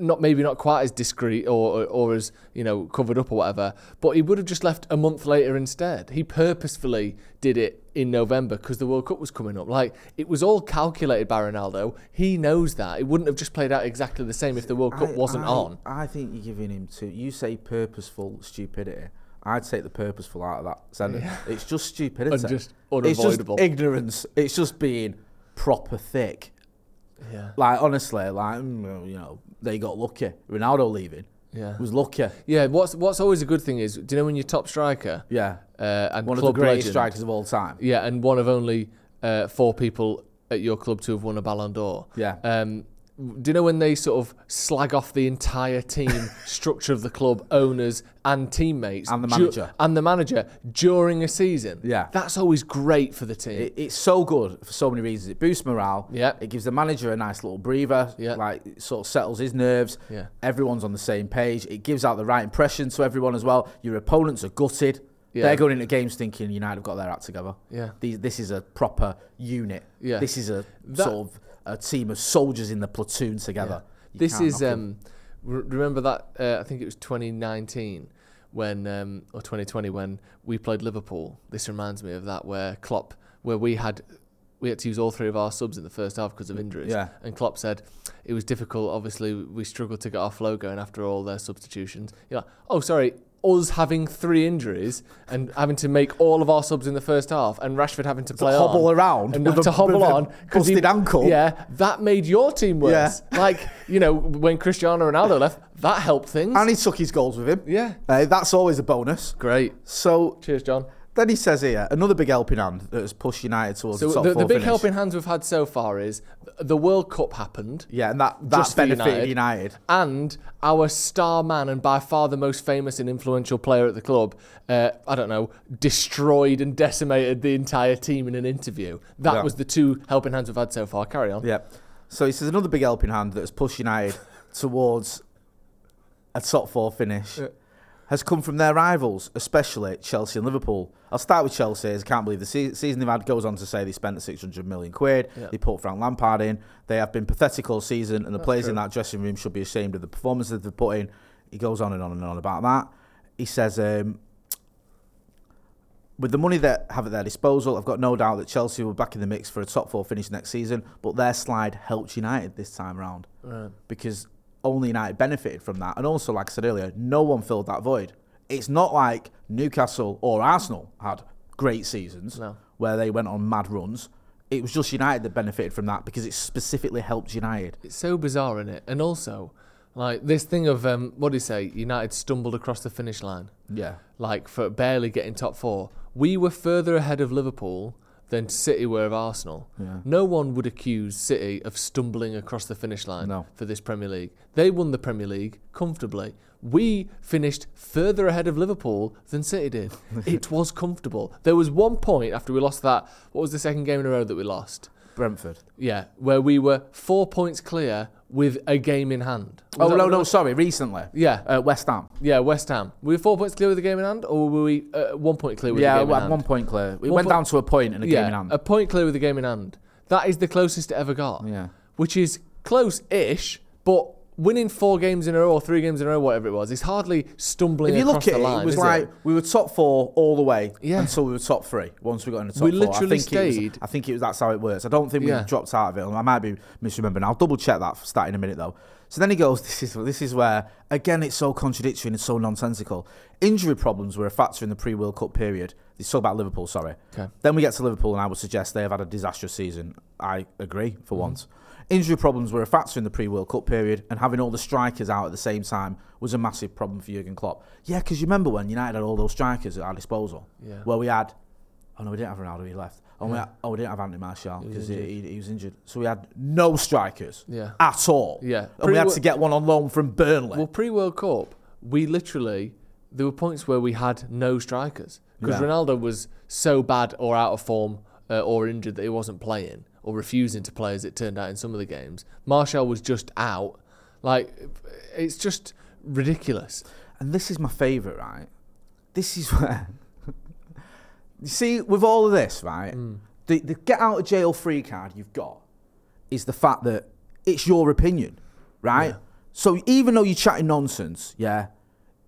not maybe not quite as discreet or, or, or as you know covered up or whatever, but he would have just left a month later instead. He purposefully did it in November because the World Cup was coming up. Like it was all calculated by Ronaldo. He knows that it wouldn't have just played out exactly the same if the World Cup I- wasn't I- on. I think you're giving him to. You say purposeful stupidity. I'd take the purposeful out of that sentence. It's just [laughs] stupidity. And just It's unavoidable. just ignorance. It's just being proper thick. Yeah, Like honestly, like mm, you know, they got lucky. Ronaldo leaving yeah, was lucky. yeah. What's what's always a good thing is, do you know when you're top striker Yeah, uh, and one of the greatest legend, strikers of all time. Yeah, and one of only uh, four people at your club to have won a Ballon d'Or. Yeah. Um, do you know when they sort of slag off the entire team [laughs] structure of the club, owners and teammates, And the du- manager. and the manager during a season? Yeah. that's always great for the team. It, it's so good for so many reasons. It boosts morale. Yeah. It gives the manager a nice little breather. Yeah. Like it sort of settles his nerves. Yeah. Everyone's on the same page. It gives out the right impression to everyone as well. Your opponents are gutted. Yeah. They're going into games thinking United have got their act together. Yeah. These, this is a proper unit. Yeah. This is a That- sort of a team of soldiers in the platoon together. You this is um, remember that uh, I think it was 2019 when um, or 2020 when we played Liverpool. This reminds me of that where Klopp, where we had we had to use all three of our subs in the first half because of injuries. Yeah. And Klopp said it was difficult. Obviously, we struggled to get our flow going after all their substitutions. You're like, oh, sorry. Us having three injuries and having to make all of our subs in the first half, and Rashford having to play hobble on around and with have a- to hobble with a on 'cause he- busted ankle. Yeah, that made your team worse. [laughs] Like you know, when Cristiano Ronaldo left, that helped things. And he took his goals with him. yeah, Uh, that's always a bonus. great. So Cheers, John. then he says here another big helping hand that has pushed United towards So the top the, the big finish. helping hands we've had so far is the World Cup happened. Yeah, and that, that Just benefited United. United. And our star man and by far the most famous and influential player at the club, uh, I don't know, destroyed and decimated the entire team in an interview. That Yeah. was the two helping hands we've had so far. Carry on. Yeah. So he says another big helping hand that has pushed United [laughs] towards a top four finish has come from their rivals, especially Chelsea and Liverpool. I'll start with Chelsea. I can't believe the se- season they've had goes on to say they spent 600 million quid. Yeah. They put Frank Lampard in. They have been pathetic all season, and the players in that dressing room should be ashamed of the performances they've put in. He goes on and on and on about that. He says, um, with the money that have at their disposal, I've got no doubt that Chelsea will be back in the mix for a top four finish next season. But their slide helped United this time round Right. because only United benefited from that. And also, like I said earlier, no one filled that void. It's not like Newcastle or Arsenal had great seasons No. where they went on mad runs. It was just United that benefited from that because it specifically helped United. It's so bizarre, isn't it? And also, like this thing of um, what do you say? United stumbled across the finish line, Yeah. like for barely getting top four. We were further ahead of Liverpool than City were of Arsenal. Yeah. No one would accuse City of stumbling across the finish line No. for this Premier League. They won the Premier League comfortably. We finished further ahead of Liverpool than City did. [laughs] it was comfortable. There was one point after we lost that. What was the second game in a row that we lost? Brentford. Yeah, where we were four points clear with a game in hand. Was Oh, no, no, sorry, recently. Yeah, Uh, West Ham. yeah, West Ham. Were we four points clear with a game in hand, or were we uh, one point clear with yeah, a game in hand? Yeah, one point clear. We One went point- down to a point and a yeah, game in hand. a point clear with a game in hand. That is the closest it ever got. Yeah. which is close-ish, but winning four games in a row or three games in a row, whatever it was, is hardly stumbling If you look at the it, line. it was like we were top four all the way Yeah. until we were top three. Once we got in the top We four, literally I think it stayed- was, I think it was that's how it works. I don't think we Yeah. dropped out of it. I might be misremembering. I'll double check that for starting in a minute though. So then he goes, "This is this is where again it's so contradictory and it's so nonsensical. Injury problems were a factor in the pre-World Cup period. They talk about Liverpool, sorry. Okay. Then we get to Liverpool, and I would suggest they have had a disastrous season. I agree for Mm-hmm. once. Injury problems were a factor in the pre-World Cup period, and having all the strikers out at the same time was a massive problem for Jurgen Klopp. Yeah, because you remember when United had all those strikers at our disposal. Yeah. Where we had, oh no, we didn't have Ronaldo. He left. Oh, we had, oh, we didn't have Anthony Martial because he, he, he was injured. So we had no strikers Yeah. at all. Yeah. and we had to get one on loan from Burnley. Well, pre World Cup, we literally there were points where we had no strikers because Yeah. Ronaldo was so bad or out of form uh, or injured that he wasn't playing or refusing to play as it turned out in some of the games. Martial was just out. Like it's just ridiculous. And this is my favourite, right? This is where. [laughs] you see, with all of this, right? Hmm. The, the get out of jail free card you've got is the fact that it's your opinion, right? Yeah. So even though you're chatting nonsense, yeah,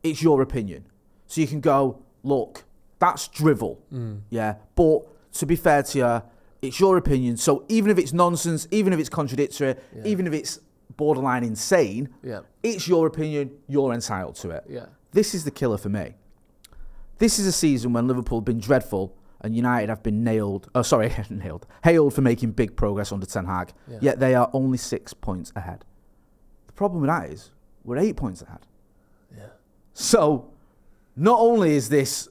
it's your opinion. So you can go, look, that's drivel, hmm. yeah. But to be fair to you, it's your opinion. So even if it's nonsense, even if it's contradictory, even if it's borderline insane, Yeah. it's your opinion. You're entitled to it. Yeah. This is the killer for me. This is a season when Liverpool have been dreadful and United have been nailed. Oh, sorry, [laughs] nailed. Hailed for making big progress under Ten Hag. Yeah. Yet they are only six points ahead. The problem with that is we're eight points ahead. Yeah. So, not only is this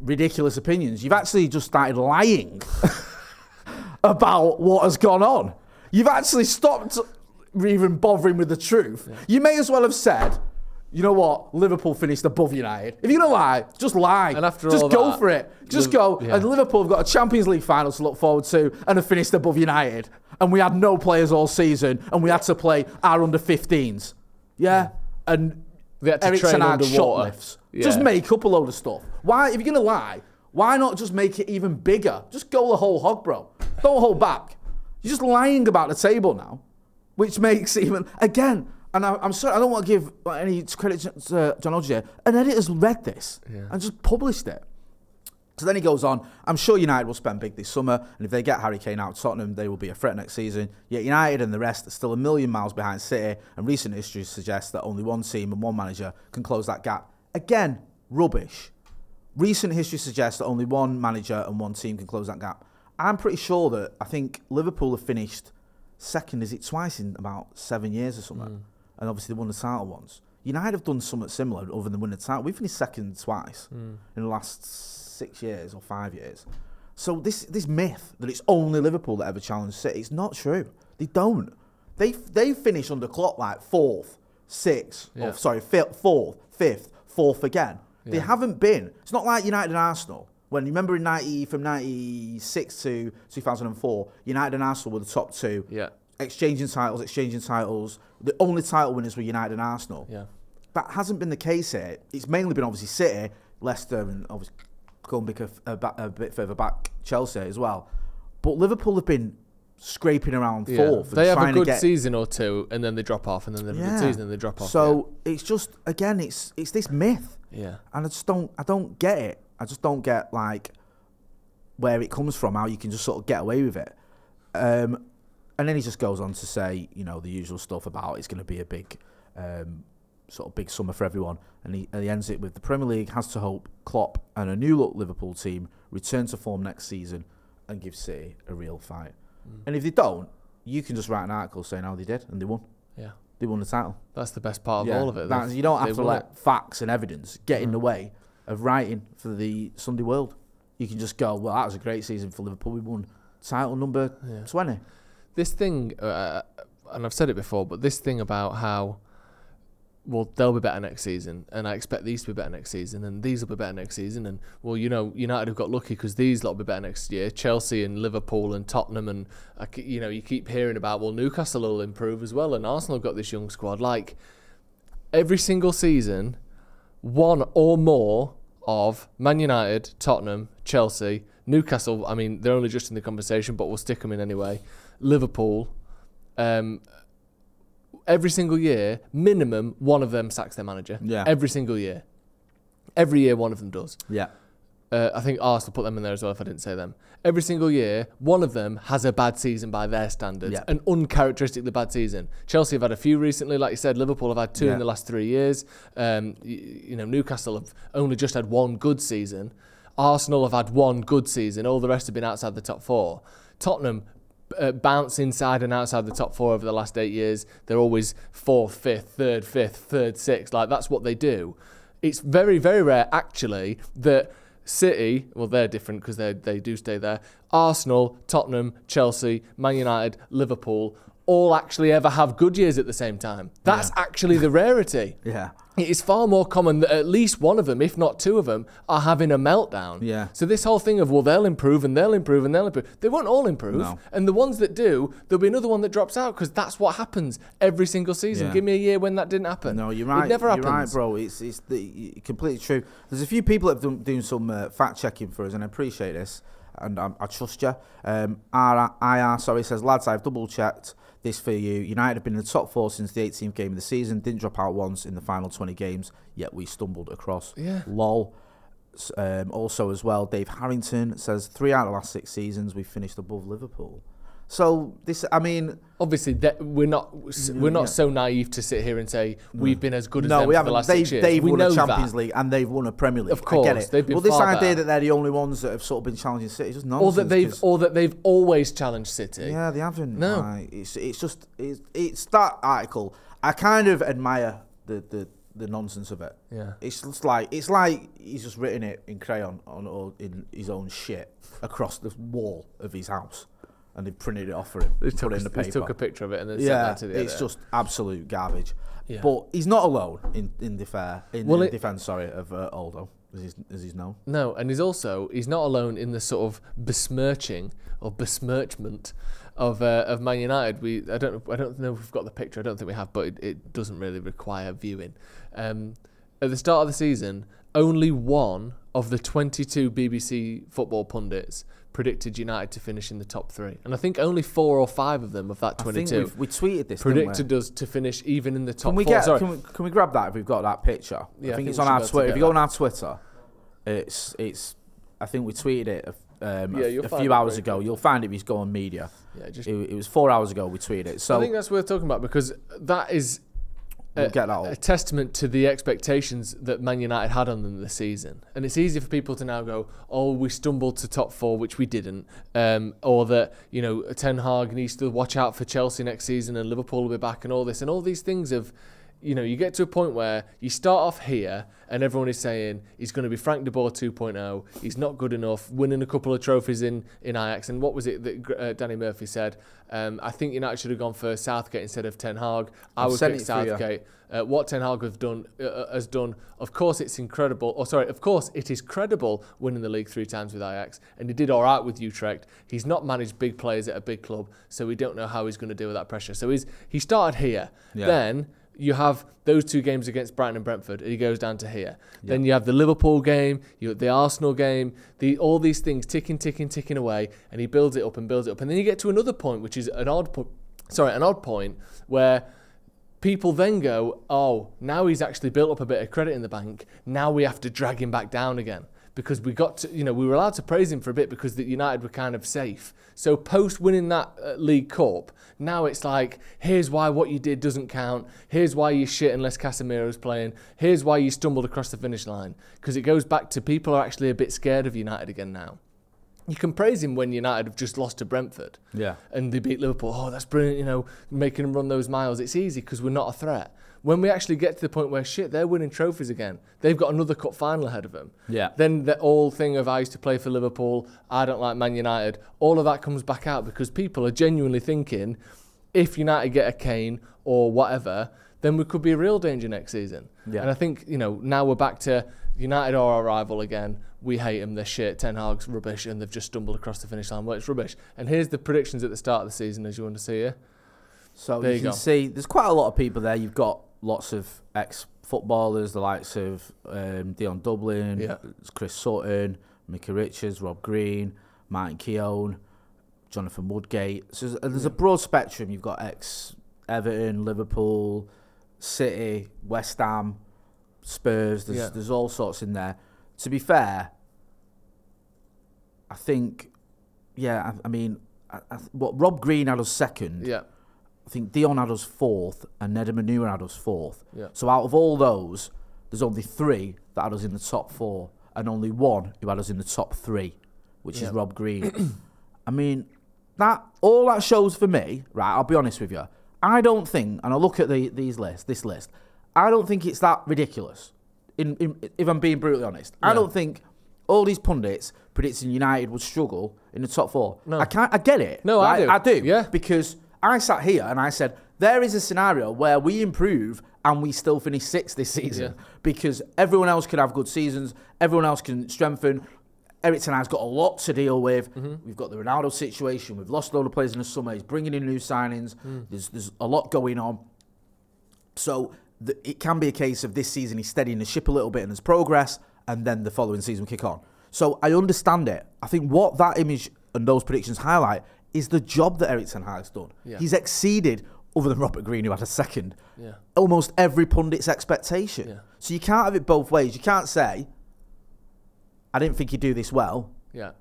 ridiculous opinions, you've actually just started lying [laughs] about what has gone on. You've actually stopped even bothering with the truth. You may as well have said, you know what, Liverpool finished above United. If you're to lie, just lie. And after just all go that, for it. Just Liv- go. yeah. And Liverpool have got a Champions League final to look forward to and have finished above United. And we had no players all season and we had to play our under 15s. Yeah? And They had to train had underwater. shoplifts. Just make up a load of stuff. Why, if you're gonna lie, why not just make it even bigger? Just go the whole hog, bro. Don't hold back. You're just lying about the table now, which makes even again. And I, I'm sorry, I don't want to give any credit to John Aldridge. An editor's read this Yeah. and just published it. So then he goes on, I'm sure United will spend big this summer, and if they get Harry Kane out of Tottenham, they will be a threat next season. Yet United and the rest are still a million miles behind City, and recent history suggests that only one team and one manager can close that gap. Again, rubbish. Recent history suggests that only one manager and one team can close that gap. I'm pretty sure that I think Liverpool have finished second, is it twice in about seven years or something? Hmm. And obviously they won the title once. United have done something similar other than winning the title. We finished second twice hmm. in the last six years or five years. So this this myth that it's only Liverpool that ever challenged City, it's not true. They don't. They they finish under clock like fourth, sixth, Yeah. or sorry, fifth, fourth, fifth, fourth again. They haven't been. It's not like United and Arsenal. When you remember in ninety from ninety six to two thousand and four, United and Arsenal were the top two. Yeah. Exchanging titles, exchanging titles. The only title winners were United and Arsenal. Yeah. That hasn't been the case here. It's mainly been obviously City, Leicester, and obviously going back a, a, a bit further back, Chelsea as well. But Liverpool have been scraping around Yeah. fourth. They have a good get, season or two, and then they drop off, and then they have a good season, and they drop off. So it's just again, it's it's this myth, yeah. and I just don't I don't get it. I just don't get like where it comes from, how you can just sort of get away with it. Um, and then he just goes on to say, you know, the usual stuff about it's going to be a big, um, sort of big summer for everyone. And he, and he ends it with the Premier League has to hope Klopp and a new look Liverpool team return to form next season and give City a real fight. And if they don't, you can just write an article saying how they did and they won. Yeah. They won the title. That's the best part of Yeah, all of it. They've- you don't have to let it. Mm. facts and evidence get in the way of writing for the Sunday World. You can just go, well, that was a great season for Liverpool. We won title number Yeah. 20. this thing, uh, and I've said it before, but this thing about how, well, they'll be better next season, and I expect these to be better next season, and these will be better next season, and well, you know, United have got lucky because these lot will be better next year. Chelsea and Liverpool and Tottenham, and you know, you keep hearing about well, Newcastle will improve as well, and Arsenal got this young squad. Like every single season, one or more of Man United, Tottenham, Chelsea, Newcastle. I mean, they're only just in the conversation, but we'll stick them in anyway. Liverpool. Um, every single year, minimum one of them sacks their manager. Yeah. Every single year. Every year, one of them does. Yeah. Uh, I think Arsenal put them in there as well. If I didn't say them, every single year, one of them has a bad season by their standards, Yeah. an uncharacteristically bad season. Chelsea have had a few recently, like you said. Liverpool have had two Yeah. in the last three years. Um, you, you know, Newcastle have only just had one good season. Arsenal have had one good season. All the rest have been outside the top four. Tottenham uh, bounce inside and outside the top four over the last eight years. They're always fourth, fifth, third, fifth, third, sixth. Like that's what they do. It's very, very rare actually that City, well, they're different because they they do stay there. Arsenal, Tottenham, Chelsea, Man United, Liverpool, all actually ever have good years at the same time. That's actually the rarity. Yeah. It is far more common that at least one of them, if not two of them, are having a meltdown. Yeah. So this whole thing of well, they'll improve and they'll improve and they'll improve. They won't all improve. No. And the ones that do, there'll be another one that drops out because that's what happens every single season. Yeah. Give me a year when that didn't happen. No, you're right. It never you're right, bro. It's it's the, completely true. There's a few people that have done doing some uh, fact checking for us, and I appreciate this, and I, I trust you. Um, R- IR, sorry, says lads, I've double checked this for you. United have been in the top four since the 18th game of the season. Didn't drop out once in the final 20 games, yet we stumbled across. Yeah. Lol. Um, also, as well, Dave Harrington says three out of the last six seasons we finished above Liverpool. So this, I mean, Obviously, that we're not mm-hmm, we're not so naive to sit here and say we've been as good as no, them we haven't. the last They've, six years. they've we won a Champions that. League and they've won a Premier League. Of I get course, it. they've been well, this idea better. that they're the only ones that have sort of been challenging City is just Or nonsense. that they've or that they've always challenged City. yeah, they haven't. No. like, it's it's just it's, it's that article. I kind of admire the the, the nonsense of it. Yeah. It's just like it's like he's just written it in crayon on or in his own shit across the wall of his house, and they printed it off for him. They put took, it in the they paper. took a picture of it and then sent Yeah, that to the it's editor. just absolute garbage. Yeah. But he's not alone in in defair in, Well, in it- defence. Sorry, of uh, Aldo, as he's, as he's known. No, and he's also he's not alone in the sort of besmirching or besmirchment of uh, of Man United. We I don't I don't know if we've got the picture. I don't think we have, but it, it doesn't really require viewing. Um, at the start of the season, only one of the 22 BBC football pundits predicted United to finish in the top three, and I think only four or five of them of that think 22 we've, tweeted this. predicted us to finish even in the we? top Can we four. get? Sorry. Can we, can we grab that if we've got that picture? Yeah, I I think think it's on our be able to Twitter. If you go on our Twitter, it's it's. I think we tweeted it a, um, Yeah, a, a few hours ago. You'll find it if you go on media. yeah, just It, it was four hours ago we tweeted it. So I think that's worth talking about because that is we'll a, get that up. a testament to the expectations that Man United had on them this season. And it's easy for people to now go, oh, we stumbled to top four, which we didn't. Um, or that, you know, Ten Hag needs to watch out for Chelsea next season and Liverpool will be back and all this. And all these things have, you know, you get to a point where you start off here and everyone is saying he's going to be Frank de Boer 2.0. He's not good enough, winning a couple of trophies in, in Ajax. And what was it that uh, Danny Murphy said? Um, I think United should have gone for Southgate instead of Ten Hag. I would pick it for you. Southgate. Uh, what Ten Hag have done, uh, uh, has done, of course it's incredible. Or sorry, of course it is credible winning the league three times with Ajax. And he did all right with Utrecht. He's not managed big players at a big club, so we don't know how he's going to deal with that pressure. So he's he started here. Yeah. Then you have those two games against Brighton and Brentford. and He goes down to here. Then you have the Liverpool game, you the Arsenal game, the all these things ticking, ticking, ticking away, and he builds it up and builds it up, and then you get to another point, which is an odd point. Sorry, an odd point where people then go, oh, now he's actually built up a bit of credit in the bank. Now we have to drag him back down again because we got to, you know, we were allowed to praise him for a bit because the United were kind of safe. So post winning that uh, League Cup, now it's like, here's why what you did doesn't count. Here's why you shit unless Casemiro's playing. Here's why you stumbled across the finish line. Because it goes back to people are actually a bit scared of United again now. You can praise him when United have just lost to Brentford Yeah. and they beat Liverpool. Oh, that's brilliant, you know, making them run those miles. It's easy because we're not a threat. When we actually get to the point where shit, they're winning trophies again. They've got another cup final ahead of them. Yeah. Then the whole thing of I used to play for Liverpool, I don't like Man United, all of that comes back out because people are genuinely thinking if United get a Kane or whatever, then we could be a real danger next season. Yeah. And I think, you know, now we're back to United are our rival again. We hate them. They're shit. Ten Hag's rubbish, and they've just stumbled across the finish line. Well, it's rubbish. And here's the predictions at the start of the season, as you want to see here. So There you you can go. see there's quite a lot of people there. You've got lots of ex footballers, the likes of um, Dion Dublin, Yeah. Chris Sutton, Mickey Richards, Rob Green, Martin Keown, Jonathan Woodgate. So there's, there's a broad spectrum. You've got ex Everton, Liverpool, City, West Ham, Spurs. There's, Yeah. there's all sorts in there. To be fair, I think, yeah, I, I mean, I, I, what Rob Green had us second. Yeah. I think Dion had us fourth and Nedum Onuoha had us fourth. Yeah. So out of all those, there's only three that had us in the top four, and only one who had us in the top three, which Yeah. is Rob Green. I mean, that all that shows for me, right? I'll be honest with you. I don't think, and I look at the, these lists, this list, I don't think it's that ridiculous. In, in if I'm being brutally honest, I don't think all these pundits predicting United would struggle in the top four. No. I can't. I get it. No, I do. I do. Yeah. Because I sat here and I said, there is a scenario where we improve and we still finish sixth this season Yeah. because everyone else could have good seasons, everyone else can strengthen. Erik Ten Hag's got a lot to deal with. Mm-hmm. We've got the Ronaldo situation. We've lost a lot of players in the summer. He's bringing in new signings. Mm. There's there's a lot going on. So the, it can be a case of this season he's steadying the ship a little bit and there's progress, and then the following season we kick on. So I understand it. I think what that image and those predictions highlight is the job that Erik Ten Hag's done. Yeah. He's exceeded, other than Robert Green, who had a second, Yeah. almost every pundit's expectation. Yeah. So you can't have it both ways. You can't say, I didn't think he'd do this well, Yeah.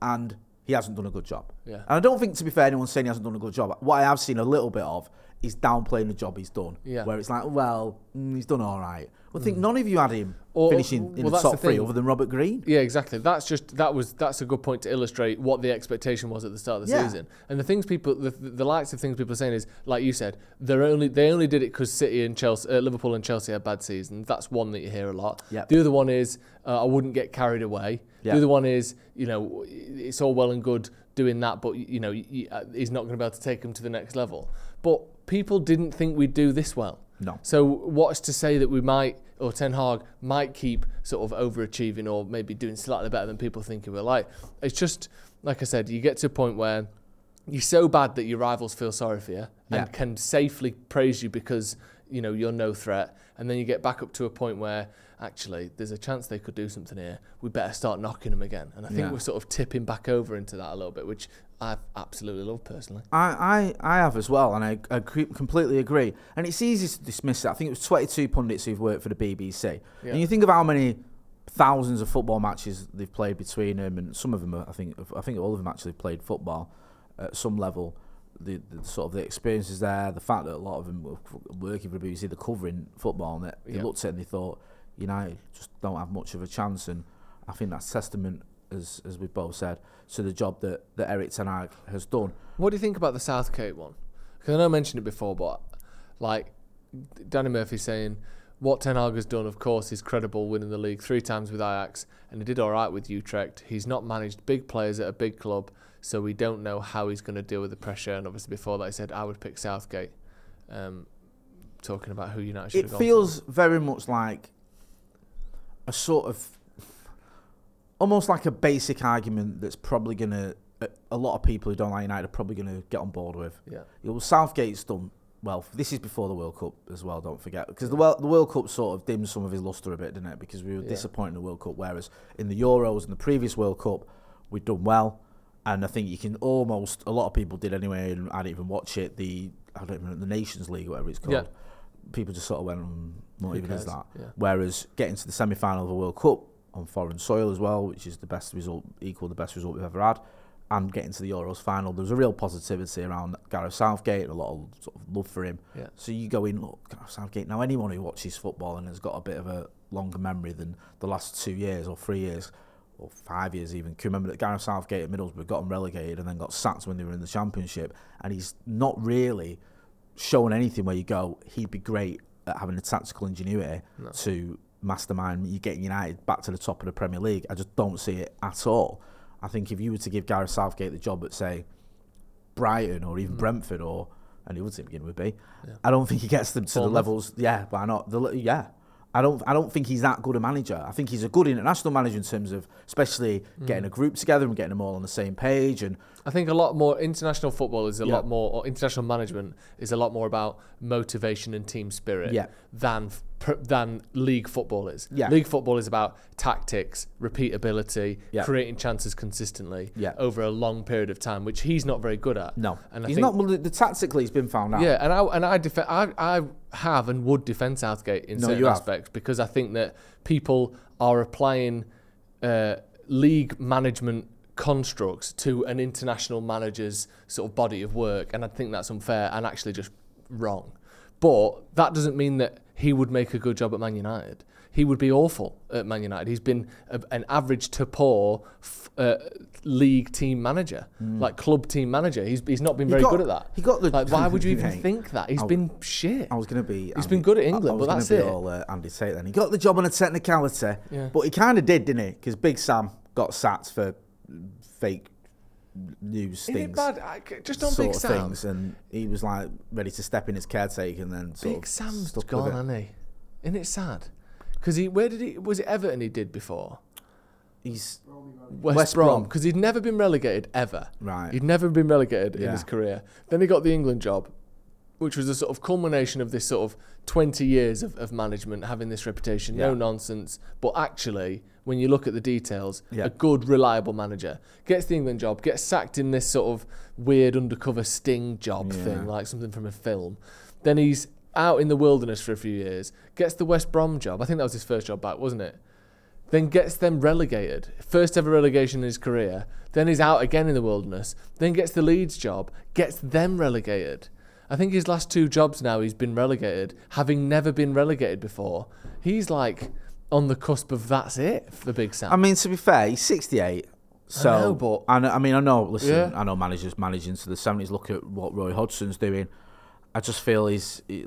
and he hasn't done a good job. Yeah. And I don't think, to be fair, anyone's saying he hasn't done a good job. What I have seen a little bit of is downplaying the job he's done. Yeah. Where it's like, well, mm, he's done all right. Well, I think none of you had him Or- finishing in well, the top the three other than Robert Green. Yeah, exactly. That's just that was that's a good point to illustrate what the expectation was at the start of the Yeah. season. And the things people, the, the likes of things people are saying is, like you said, they're only they only did it because City and Chelsea, uh, Liverpool and Chelsea had bad seasons. That's one that you hear a lot. Yep. The other one is uh, I wouldn't get carried away. Yeah. The other one is you know it's all well and good doing that, but you know uh, he's not going to be able to take them to the next level. But people didn't think we'd do this well. No. So what's to say that we might, or Ten Hag might keep sort of overachieving, or maybe doing slightly better than people think he will? Like it's just like I said, you get to a point where you're so bad that your rivals feel sorry for you Yeah. and can safely praise you because you know you're no threat, and then you get back up to a point where actually there's a chance they could do something here. We better start knocking them again, and I think Yeah. we're sort of tipping back over into that a little bit, which I absolutely love personally. I, I, I have as well, and I, I completely agree. And it's easy to dismiss it. I think it was 22 pundits who've worked for the BBC. Yeah. And you think of how many thousands of football matches they've played between them, and some of them, are, I think, I think all of them actually played football at some level. The, the sort of the experiences there, the fact that a lot of them were working for the BBC, they're covering football, and they, they Yeah. looked at it and they thought, United just don't have much of a chance. And I think that's testament, as as we've both said, to the job that, that Erik Ten Hag has done. What do you think about the Southgate one? Because I know I mentioned it before, but like Danny Murphy saying, what Ten Hag has done, of course, is credible, winning the league three times with Ajax, and he did all right with Utrecht. He's not managed big players at a big club, so we don't know how he's going to deal with the pressure. And obviously, before that, he said I would pick Southgate. Um, talking about who United should It feels very much like a sort of almost like a basic argument that's probably going to a, lot of people who don't like United are probably going to get on board with. Yeah, You know, Southgate's done well. This is before the World Cup as well. Don't forget because the World, the World Cup sort of dimmed some of his luster a bit, didn't it? Because we were Yeah. disappointed in the World Cup, whereas in the Euros and the previous World Cup we'd done well. And I think you can almost a lot of people did anyway, and I didn't even watch it. The I don't even know the Nations League, whatever it's called. Yeah. People just sort of went, mm, what even is that? Yeah. Whereas getting to the semi final of a World Cup on foreign soil as well, which is the best result, equal the best result we've ever had, and getting to the Euros final, there was a real positivity around Gareth Southgate, and a lot of sort of love for him. yeah, So you go in, look, Gareth Southgate. Now, anyone who watches football and has got a bit of a longer memory than the last two years or three years or five years even, can remember that Gareth Southgate at Middlesbrough got them relegated and then got sacked when they were in the Championship. And he's not really shown anything where you go, he'd be great at having the tactical ingenuity No. to mastermind you getting United back to the top of the Premier League. I just don't see it at all. I think if you were to give Gareth Southgate the job at, say, Brighton or even mm. Brentford or and he would say begin with B. Yeah. I don't think he gets them to the levels. Yeah, why not? The, yeah, I don't. I don't think he's that good a manager. I think he's a good international manager in terms of, especially mm. getting a group together and getting them all on the same page. And I think a lot more international football is a Yeah. lot more, or international management is a lot more about motivation and team spirit Yeah. than than league football is. Yeah. League football is about tactics, repeatability, Yeah. creating chances consistently Yeah. over a long period of time, which he's not very good at. no, and I he's think, not. Well, the, tactically, he's been found out. Yeah, and I and I, def- I I have and would defend Southgate in No, certain aspects because I think that people are applying uh, league management constructs to an international manager's sort of body of work, and I think that's unfair and actually just wrong. But that doesn't mean that he would make a good job at Man United. He would be awful at Man United. He's been a, an average to poor f- uh, league team manager, like club team manager. He's, he's not been. He very got- good at that. he got the- like. Why would you even Hey, think that? He's I'll- been shit. I was going to be. He's been good at England, I, I was but that's be it. All uh, Andy Tate then. He got the job on a technicality, Yeah. but he kind of did, didn't he? Because Big Sam got sacked for fake news Is it things. bad? I just on sort Big of Sam. things, and he was like ready to step in as caretaker, and then sort Big of Sam's gone, it. hasn't he? Isn't it sad? Because he, where did he? Was it Everton he did before? He's West, West Brom. Because he'd never been relegated ever. right. He'd never been relegated in his career. Then he got the England job, which was a sort of culmination of this sort of 20 years of, of management, having this reputation, no nonsense. But actually, when you look at the details, Yeah. a good, reliable manager gets the England job, gets sacked in this sort of weird undercover sting job Yeah. thing, like something from a film. Then he's out in the wilderness for a few years, gets the West Brom job. I think that was his first job back, wasn't it? then gets them relegated. First ever relegation in his career. Then he's out again in the wilderness. Then gets the Leeds job, gets them relegated. I think his last two jobs now he's been relegated, having never been relegated before. He's like on the cusp of that's it for Big Sam. I mean, to be fair, he's 68. So, know, but- I, know, I mean, I know. Listen, Yeah. I know managers managing to the 70s. Look at what Roy Hodgson's doing. I just feel he's, he,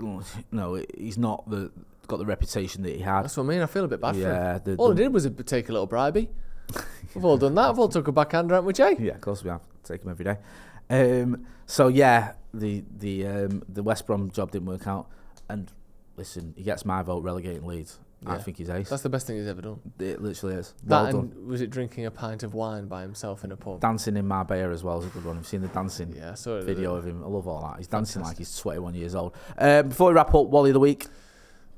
no, he's not the got the reputation that he had. that's what I mean. I feel a bit bad Yeah, for him. the- all the- I did was take a little bribey. We've all done that. We've all took a backhand, haven't we, Jay? [laughs] Yeah, of course we have. Take him every day. Um, so yeah, the the um, the West Brom job didn't work out. And listen, he gets my vote relegating Leeds. I think he's ace. That's the best thing he's ever done. it literally is. That Well done. was it drinking a pint of wine by himself in a pub? Dancing in Marbella as well is a good one. I've seen the dancing yeah, I saw it. video of him. I love all that. He's dancing like he's 21 years old. Um, before we wrap up, Wally of the week.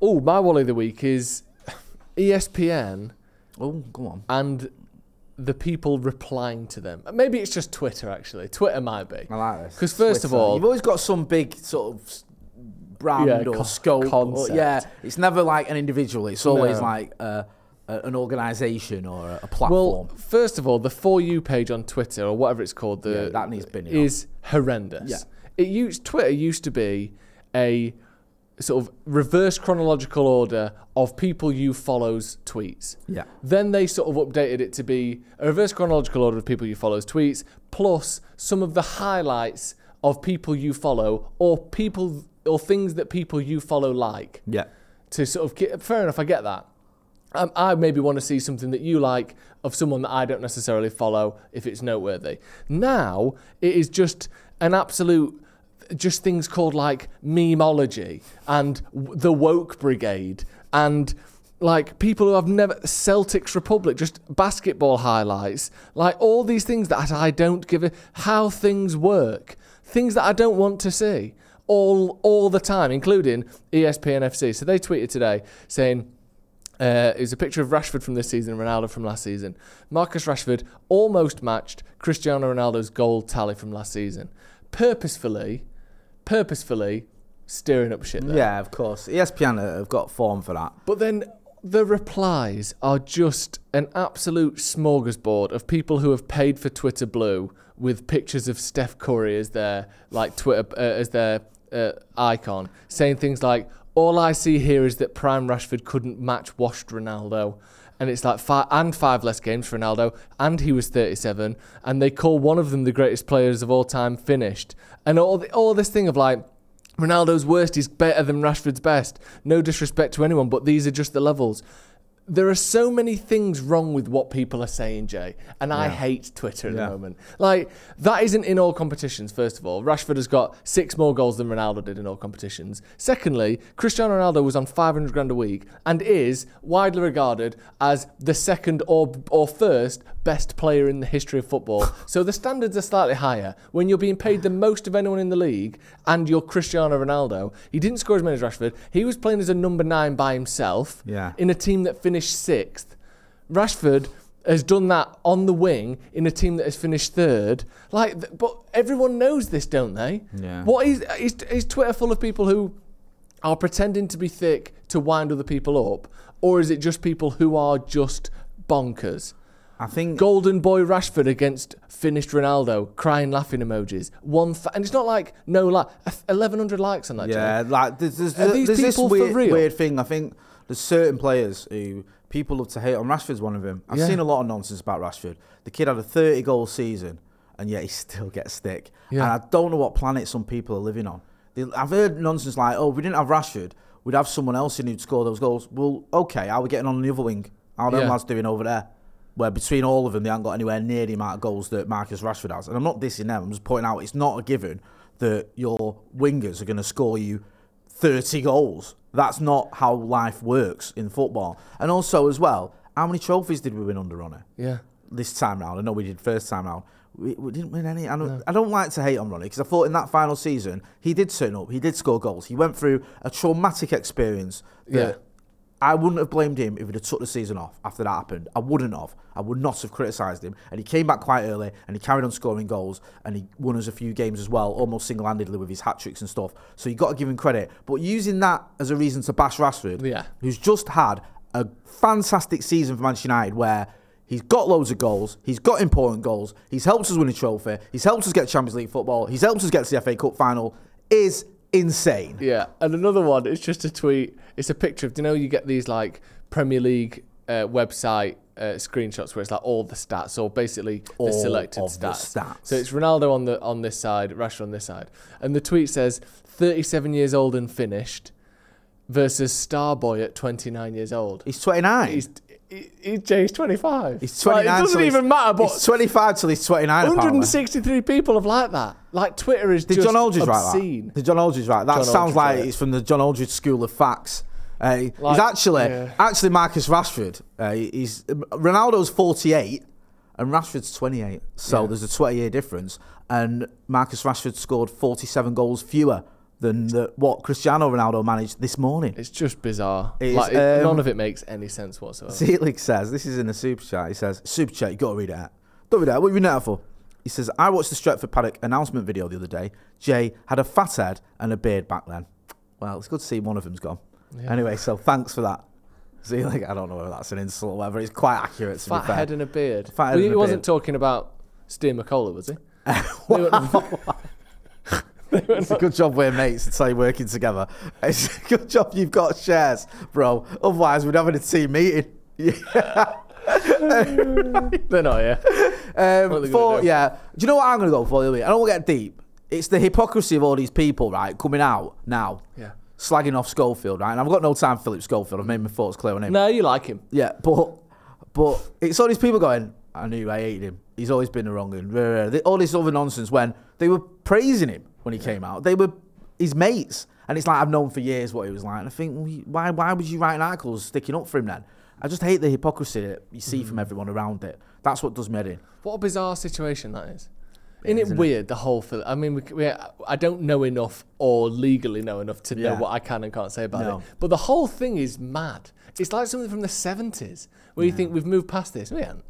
Oh, my Wally of the week is [laughs] ESPN Oh, go on. and the people replying to them. Maybe it's just Twitter, actually. Twitter might be. I like this. Because, first of all- you've always got some big sort of brand Yeah, or co- scope. Or, yeah, it's never like an individual. It's always No. like uh, a, an organisation or a, a Well, platform. first of all, the For You page on Twitter, or whatever it's called, the, Yeah, that needs binning is horrendous. Yeah. It used, Twitter used to be a sort of reverse chronological order of people you follow's tweets. yeah, Then they sort of updated it to be a reverse chronological order of people you follow's tweets, plus some of the highlights of people you follow or people or things that people you follow like Yeah. to sort of fair enough, I get that. Um, I maybe want to see something that you like of someone that I don't necessarily follow if it's noteworthy. Now it is just an absolute, just things called like memeology and the woke brigade and like people who have never Celtics Republic, just basketball highlights, like all these things that I don't give a how things work, things that I don't want to see all all the time, including ESPN FC. So they tweeted today saying. Uh, it was a picture of Rashford from this season and Ronaldo from last season. Marcus Rashford almost matched Cristiano Ronaldo's goal tally from last season. Purposefully, purposefully stirring up shit there. Yeah, of course. ESPN have got form for that. But then the replies are just an absolute smorgasbord of people who have paid for Twitter Blue with pictures of Steph Curry as their like Twitter uh, as their uh, icon, saying things like, "All I see here is that Prime Rashford couldn't match washed Ronaldo." And it's like five and five less games for Ronaldo, and he was 37, and they call one of them the greatest players of all time finished, and all the, all this thing of like, Ronaldo's worst is better than Rashford's best. No disrespect to anyone, but these are just the levels. There are so many things wrong with what people are saying, Jay, and I hate Twitter at Yeah. the moment. Like that isn't in all competitions. First of all, Rashford has got six more goals than Ronaldo did in all competitions. Secondly, Cristiano Ronaldo was on 500 grand a week and is widely regarded as the second or or first best player in the history of football. [laughs] so the standards are slightly higher when you're being paid the most of anyone in the league and you're Cristiano Ronaldo. He didn't score as many as Rashford. He was playing as a number nine by himself Yeah. in a team that finished sixth. Rashford has done that on the wing in a team that has finished third. Like, but everyone knows this, don't they? Yeah. What is is, is Twitter full of people who are pretending to be thick to wind other people up, or is it just people who are just bonkers? I think Golden boy Rashford against finished Ronaldo, crying laughing emojis. One and it's not like no like eleven hundred likes on that. Yeah, Jay. like there's, there's, these there's this weird, weird thing. I think there's certain players who people love to hate on. Rashford's one of them. I've Yeah. seen a lot of nonsense about Rashford. The kid had a 30 goal season, and yet he still gets stick. Yeah. And I don't know what planet some people are living on. They, I've heard nonsense like, "Oh, if we didn't have Rashford, we'd have someone else in who'd score those goals." Well, okay, how are we getting on the other wing? How are them Yeah. lads doing over there? Where between all of them, they haven't got anywhere near the amount of goals that Marcus Rashford has. And I'm not dissing them. I'm just pointing out it's not a given that your wingers are going to score you 30 goals. That's not how life works in football. And also, as well, how many trophies did we win under Ronnie yeah. this time round? I know we did first time round. We, we didn't win any. I don't, I don't like to hate on Ronnie because I thought in that final season he did turn up. He did score goals. He went through a traumatic experience that Yeah. I wouldn't have blamed him if he'd have took the season off after that happened. I wouldn't have. I would not have criticised him. And he came back quite early and he carried on scoring goals and he won us a few games as well, almost single handedly with his hat tricks and stuff. So you've got to give him credit. But using that as a reason to bash Rashford, Yeah. who's just had a fantastic season for Manchester United where he's got loads of goals, he's got important goals, he's helped us win a trophy, he's helped us get Champions League football, he's helped us get to the FA Cup final, is insane. Yeah, and another one. It's just a tweet. It's a picture of. Do you know you get these like Premier League uh, website uh, screenshots where it's like all the stats, or basically the All selected of the stats. stats. So it's Ronaldo on the on this side, Rashford on this side, and the tweet says 37 years old and finished versus Starboy at 29 years old. He's 29. He's he, he, Jay, he's 25. He's Like, it doesn't even matter. But he's 25 till he's 29. apparently. 163 people have liked that. Like Twitter is Did just John Aldridge write obscene. that? Did John Aldridge write that? John sounds Aldridge like it's from the John Aldridge School of Facts. Uh, he's actually yeah. actually Marcus Rashford. Uh, he's Ronaldo's 48 and Rashford's 28. So Yeah. there's a 20 year difference. And Marcus Rashford scored 47 goals fewer than the, what Cristiano Ronaldo managed this morning. It's just bizarre. It is, like, it- um, none of it makes any sense whatsoever. [laughs] Zelik says, this is in the super chat. He says, super chat, you got to read it out. Don't read it out. What are you reading it out for? He says, I watched the Stretford Paddock announcement video the other day. Jay had a fat head and a beard back then. Well, it's good to see one of them's gone. Yeah. Anyway, so thanks for that. Zelik, I don't know whether that's an insult or whatever. It's quite accurate to Fat be fair. head and a beard. Fat head Well, he wasn't beard. talking about Steve McCullough, was he? [laughs] [laughs] it's a good job we're mates and say working together. It's a good job you've got shares, bro. Otherwise, we'd have a team meeting. Yeah. [laughs] They're not, yeah. Um, What are they for do? yeah, do you know what I'm gonna go for? I don't want to get deep. it's the hypocrisy of all these people, right, coming out now, Yeah. slagging off Schofield, right? And I've got no time for Philip Schofield. I've made my thoughts clear on him. No, you like him. Yeah, but but it's all these people going. I knew I hated him. He's always been the wrong one. All this other nonsense when they were praising him when he came out. They were his mates, and it's like I've known for years what he was like. And I think why why would you write articles sticking up for him then? I just hate the hypocrisy that you see Mm. from everyone around it. That's what does me in. What a bizarre situation that is. Isn't it isn't it? weird, the whole thing? I mean, we, we, I don't know enough or legally know enough to know what I can and can't say about No. it. But the whole thing is mad. It's like something from the 70s where you think we've moved past this. We haven't.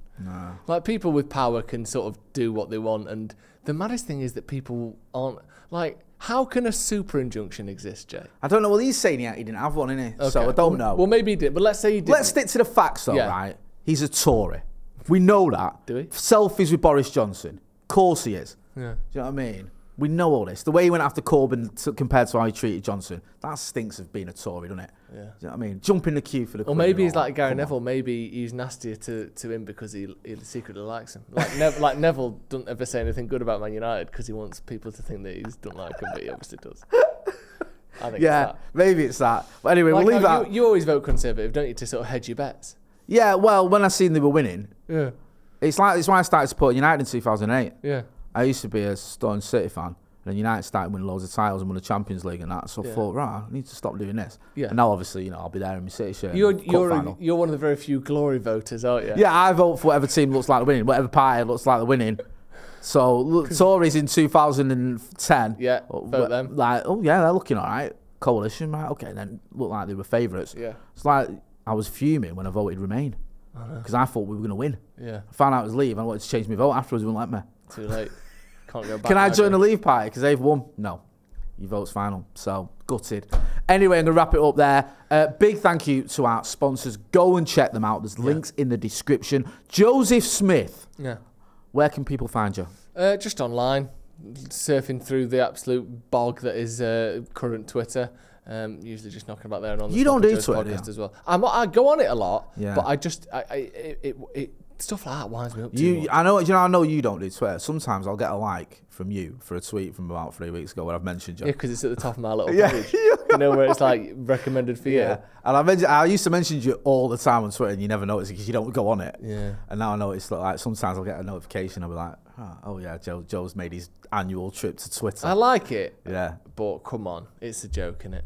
Like people with power can sort of do what they want. And the maddest thing is that people aren't like, how can a super injunction exist, Jay? I don't know. Well, he's saying he, he didn't have one, innit? So I don't know. Well, maybe he did, but let's say he did. Let's stick to the facts, though, Yeah. right? He's a Tory. We know that. Do we? Selfies with Boris Johnson. Of course he is. Yeah. Do you know what I mean? We know all this. The way he went after Corbyn to, compared to how he treated Johnson, that stinks of being a Tory, doesn't it? Yeah. Do you know what I mean? Jump in the queue for the. Or Queen maybe he's like. Gary Come on. Neville. Maybe he's nastier to, to him because he, he secretly likes him. Like, Nev- [laughs] like Neville doesn't ever say anything good about Man United because he wants people to think that he just don't like him, but he obviously does. [laughs] I think Yeah, it's that. maybe it's that. But anyway, Like we'll leave how that. you, you always vote Conservative, don't you, to sort of hedge your bets? yeah, well, when I seen they were winning, Yeah, it's like it's why I started supporting United in 2008. yeah. I used to be a Stone City fan. And then United started winning loads of titles and won the Champions League and that. So I thought, right, I need to stop doing this. Yeah. And now, obviously, you know, I'll be there in my City shirt. You're you're final. you're one of the very few glory voters, aren't you? Yeah, I vote for whatever team looks like winning, whatever party looks like winning. So look, [laughs] Tories in 2010. Yeah, uh, vote them. Like, oh yeah, they're looking all right. Coalition, right? Okay, then look like they were favourites. Yeah. It's like I was fuming when I voted Remain because I thought we were going to win. Yeah. I found out it was Leave and I wanted to change my vote afterwards. They wouldn't let me. Too late. [laughs] Can't go back. Can I join the Leave Party because they've won? No. Your vote's final. So gutted. Anyway, I'm going to wrap it up there. Uh, big thank you to our sponsors. Go and check them out. There's links in the description. Joseph Smith. Yeah. where can people find you? Uh, just online, surfing through the absolute bog that is uh, current Twitter. Um, usually just knocking about there and on the You don't do Twitter, podcast as well. I'm, I go on it a lot, Yeah. but I just I, I it, it, it stuff like that winds me up too You, much. I know, you know, I know you don't do Twitter. Sometimes I'll get a like from you for a tweet from about three weeks ago where I've mentioned you. Yeah, because it's at the top of my little [laughs] Yeah. page. you know where it's like recommended for you. Yeah. And I mentioned, I used to mention you all the time on Twitter, and you never notice because you don't go on it. Yeah. And now I notice that like sometimes I'll get a notification. I'll be like, oh, oh yeah, Joe, Joe's made his annual trip to Twitter. I like it, yeah, but come on, it's a joke, isn't it?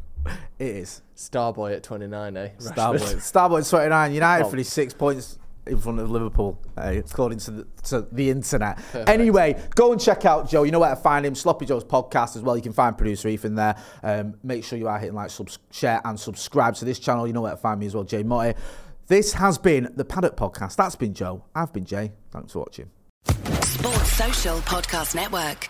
it is. Starboy at 29, eh? Rashford. Starboy, Starboy 29, United Oh. for his six points in front of Liverpool, uh, according to the, to the internet. Perfect. Anyway, go and check out Joe. You know where to find him. Sloppy Joe's podcast as well. You can find producer Ethan there. Um, make sure you are hitting like, subs- share, and subscribe to this channel. You know where to find me as well, Jay Motty. This has been the Paddock Podcast. That's been Joe. I've been Jay. Thanks for watching. Sports Social Podcast Network.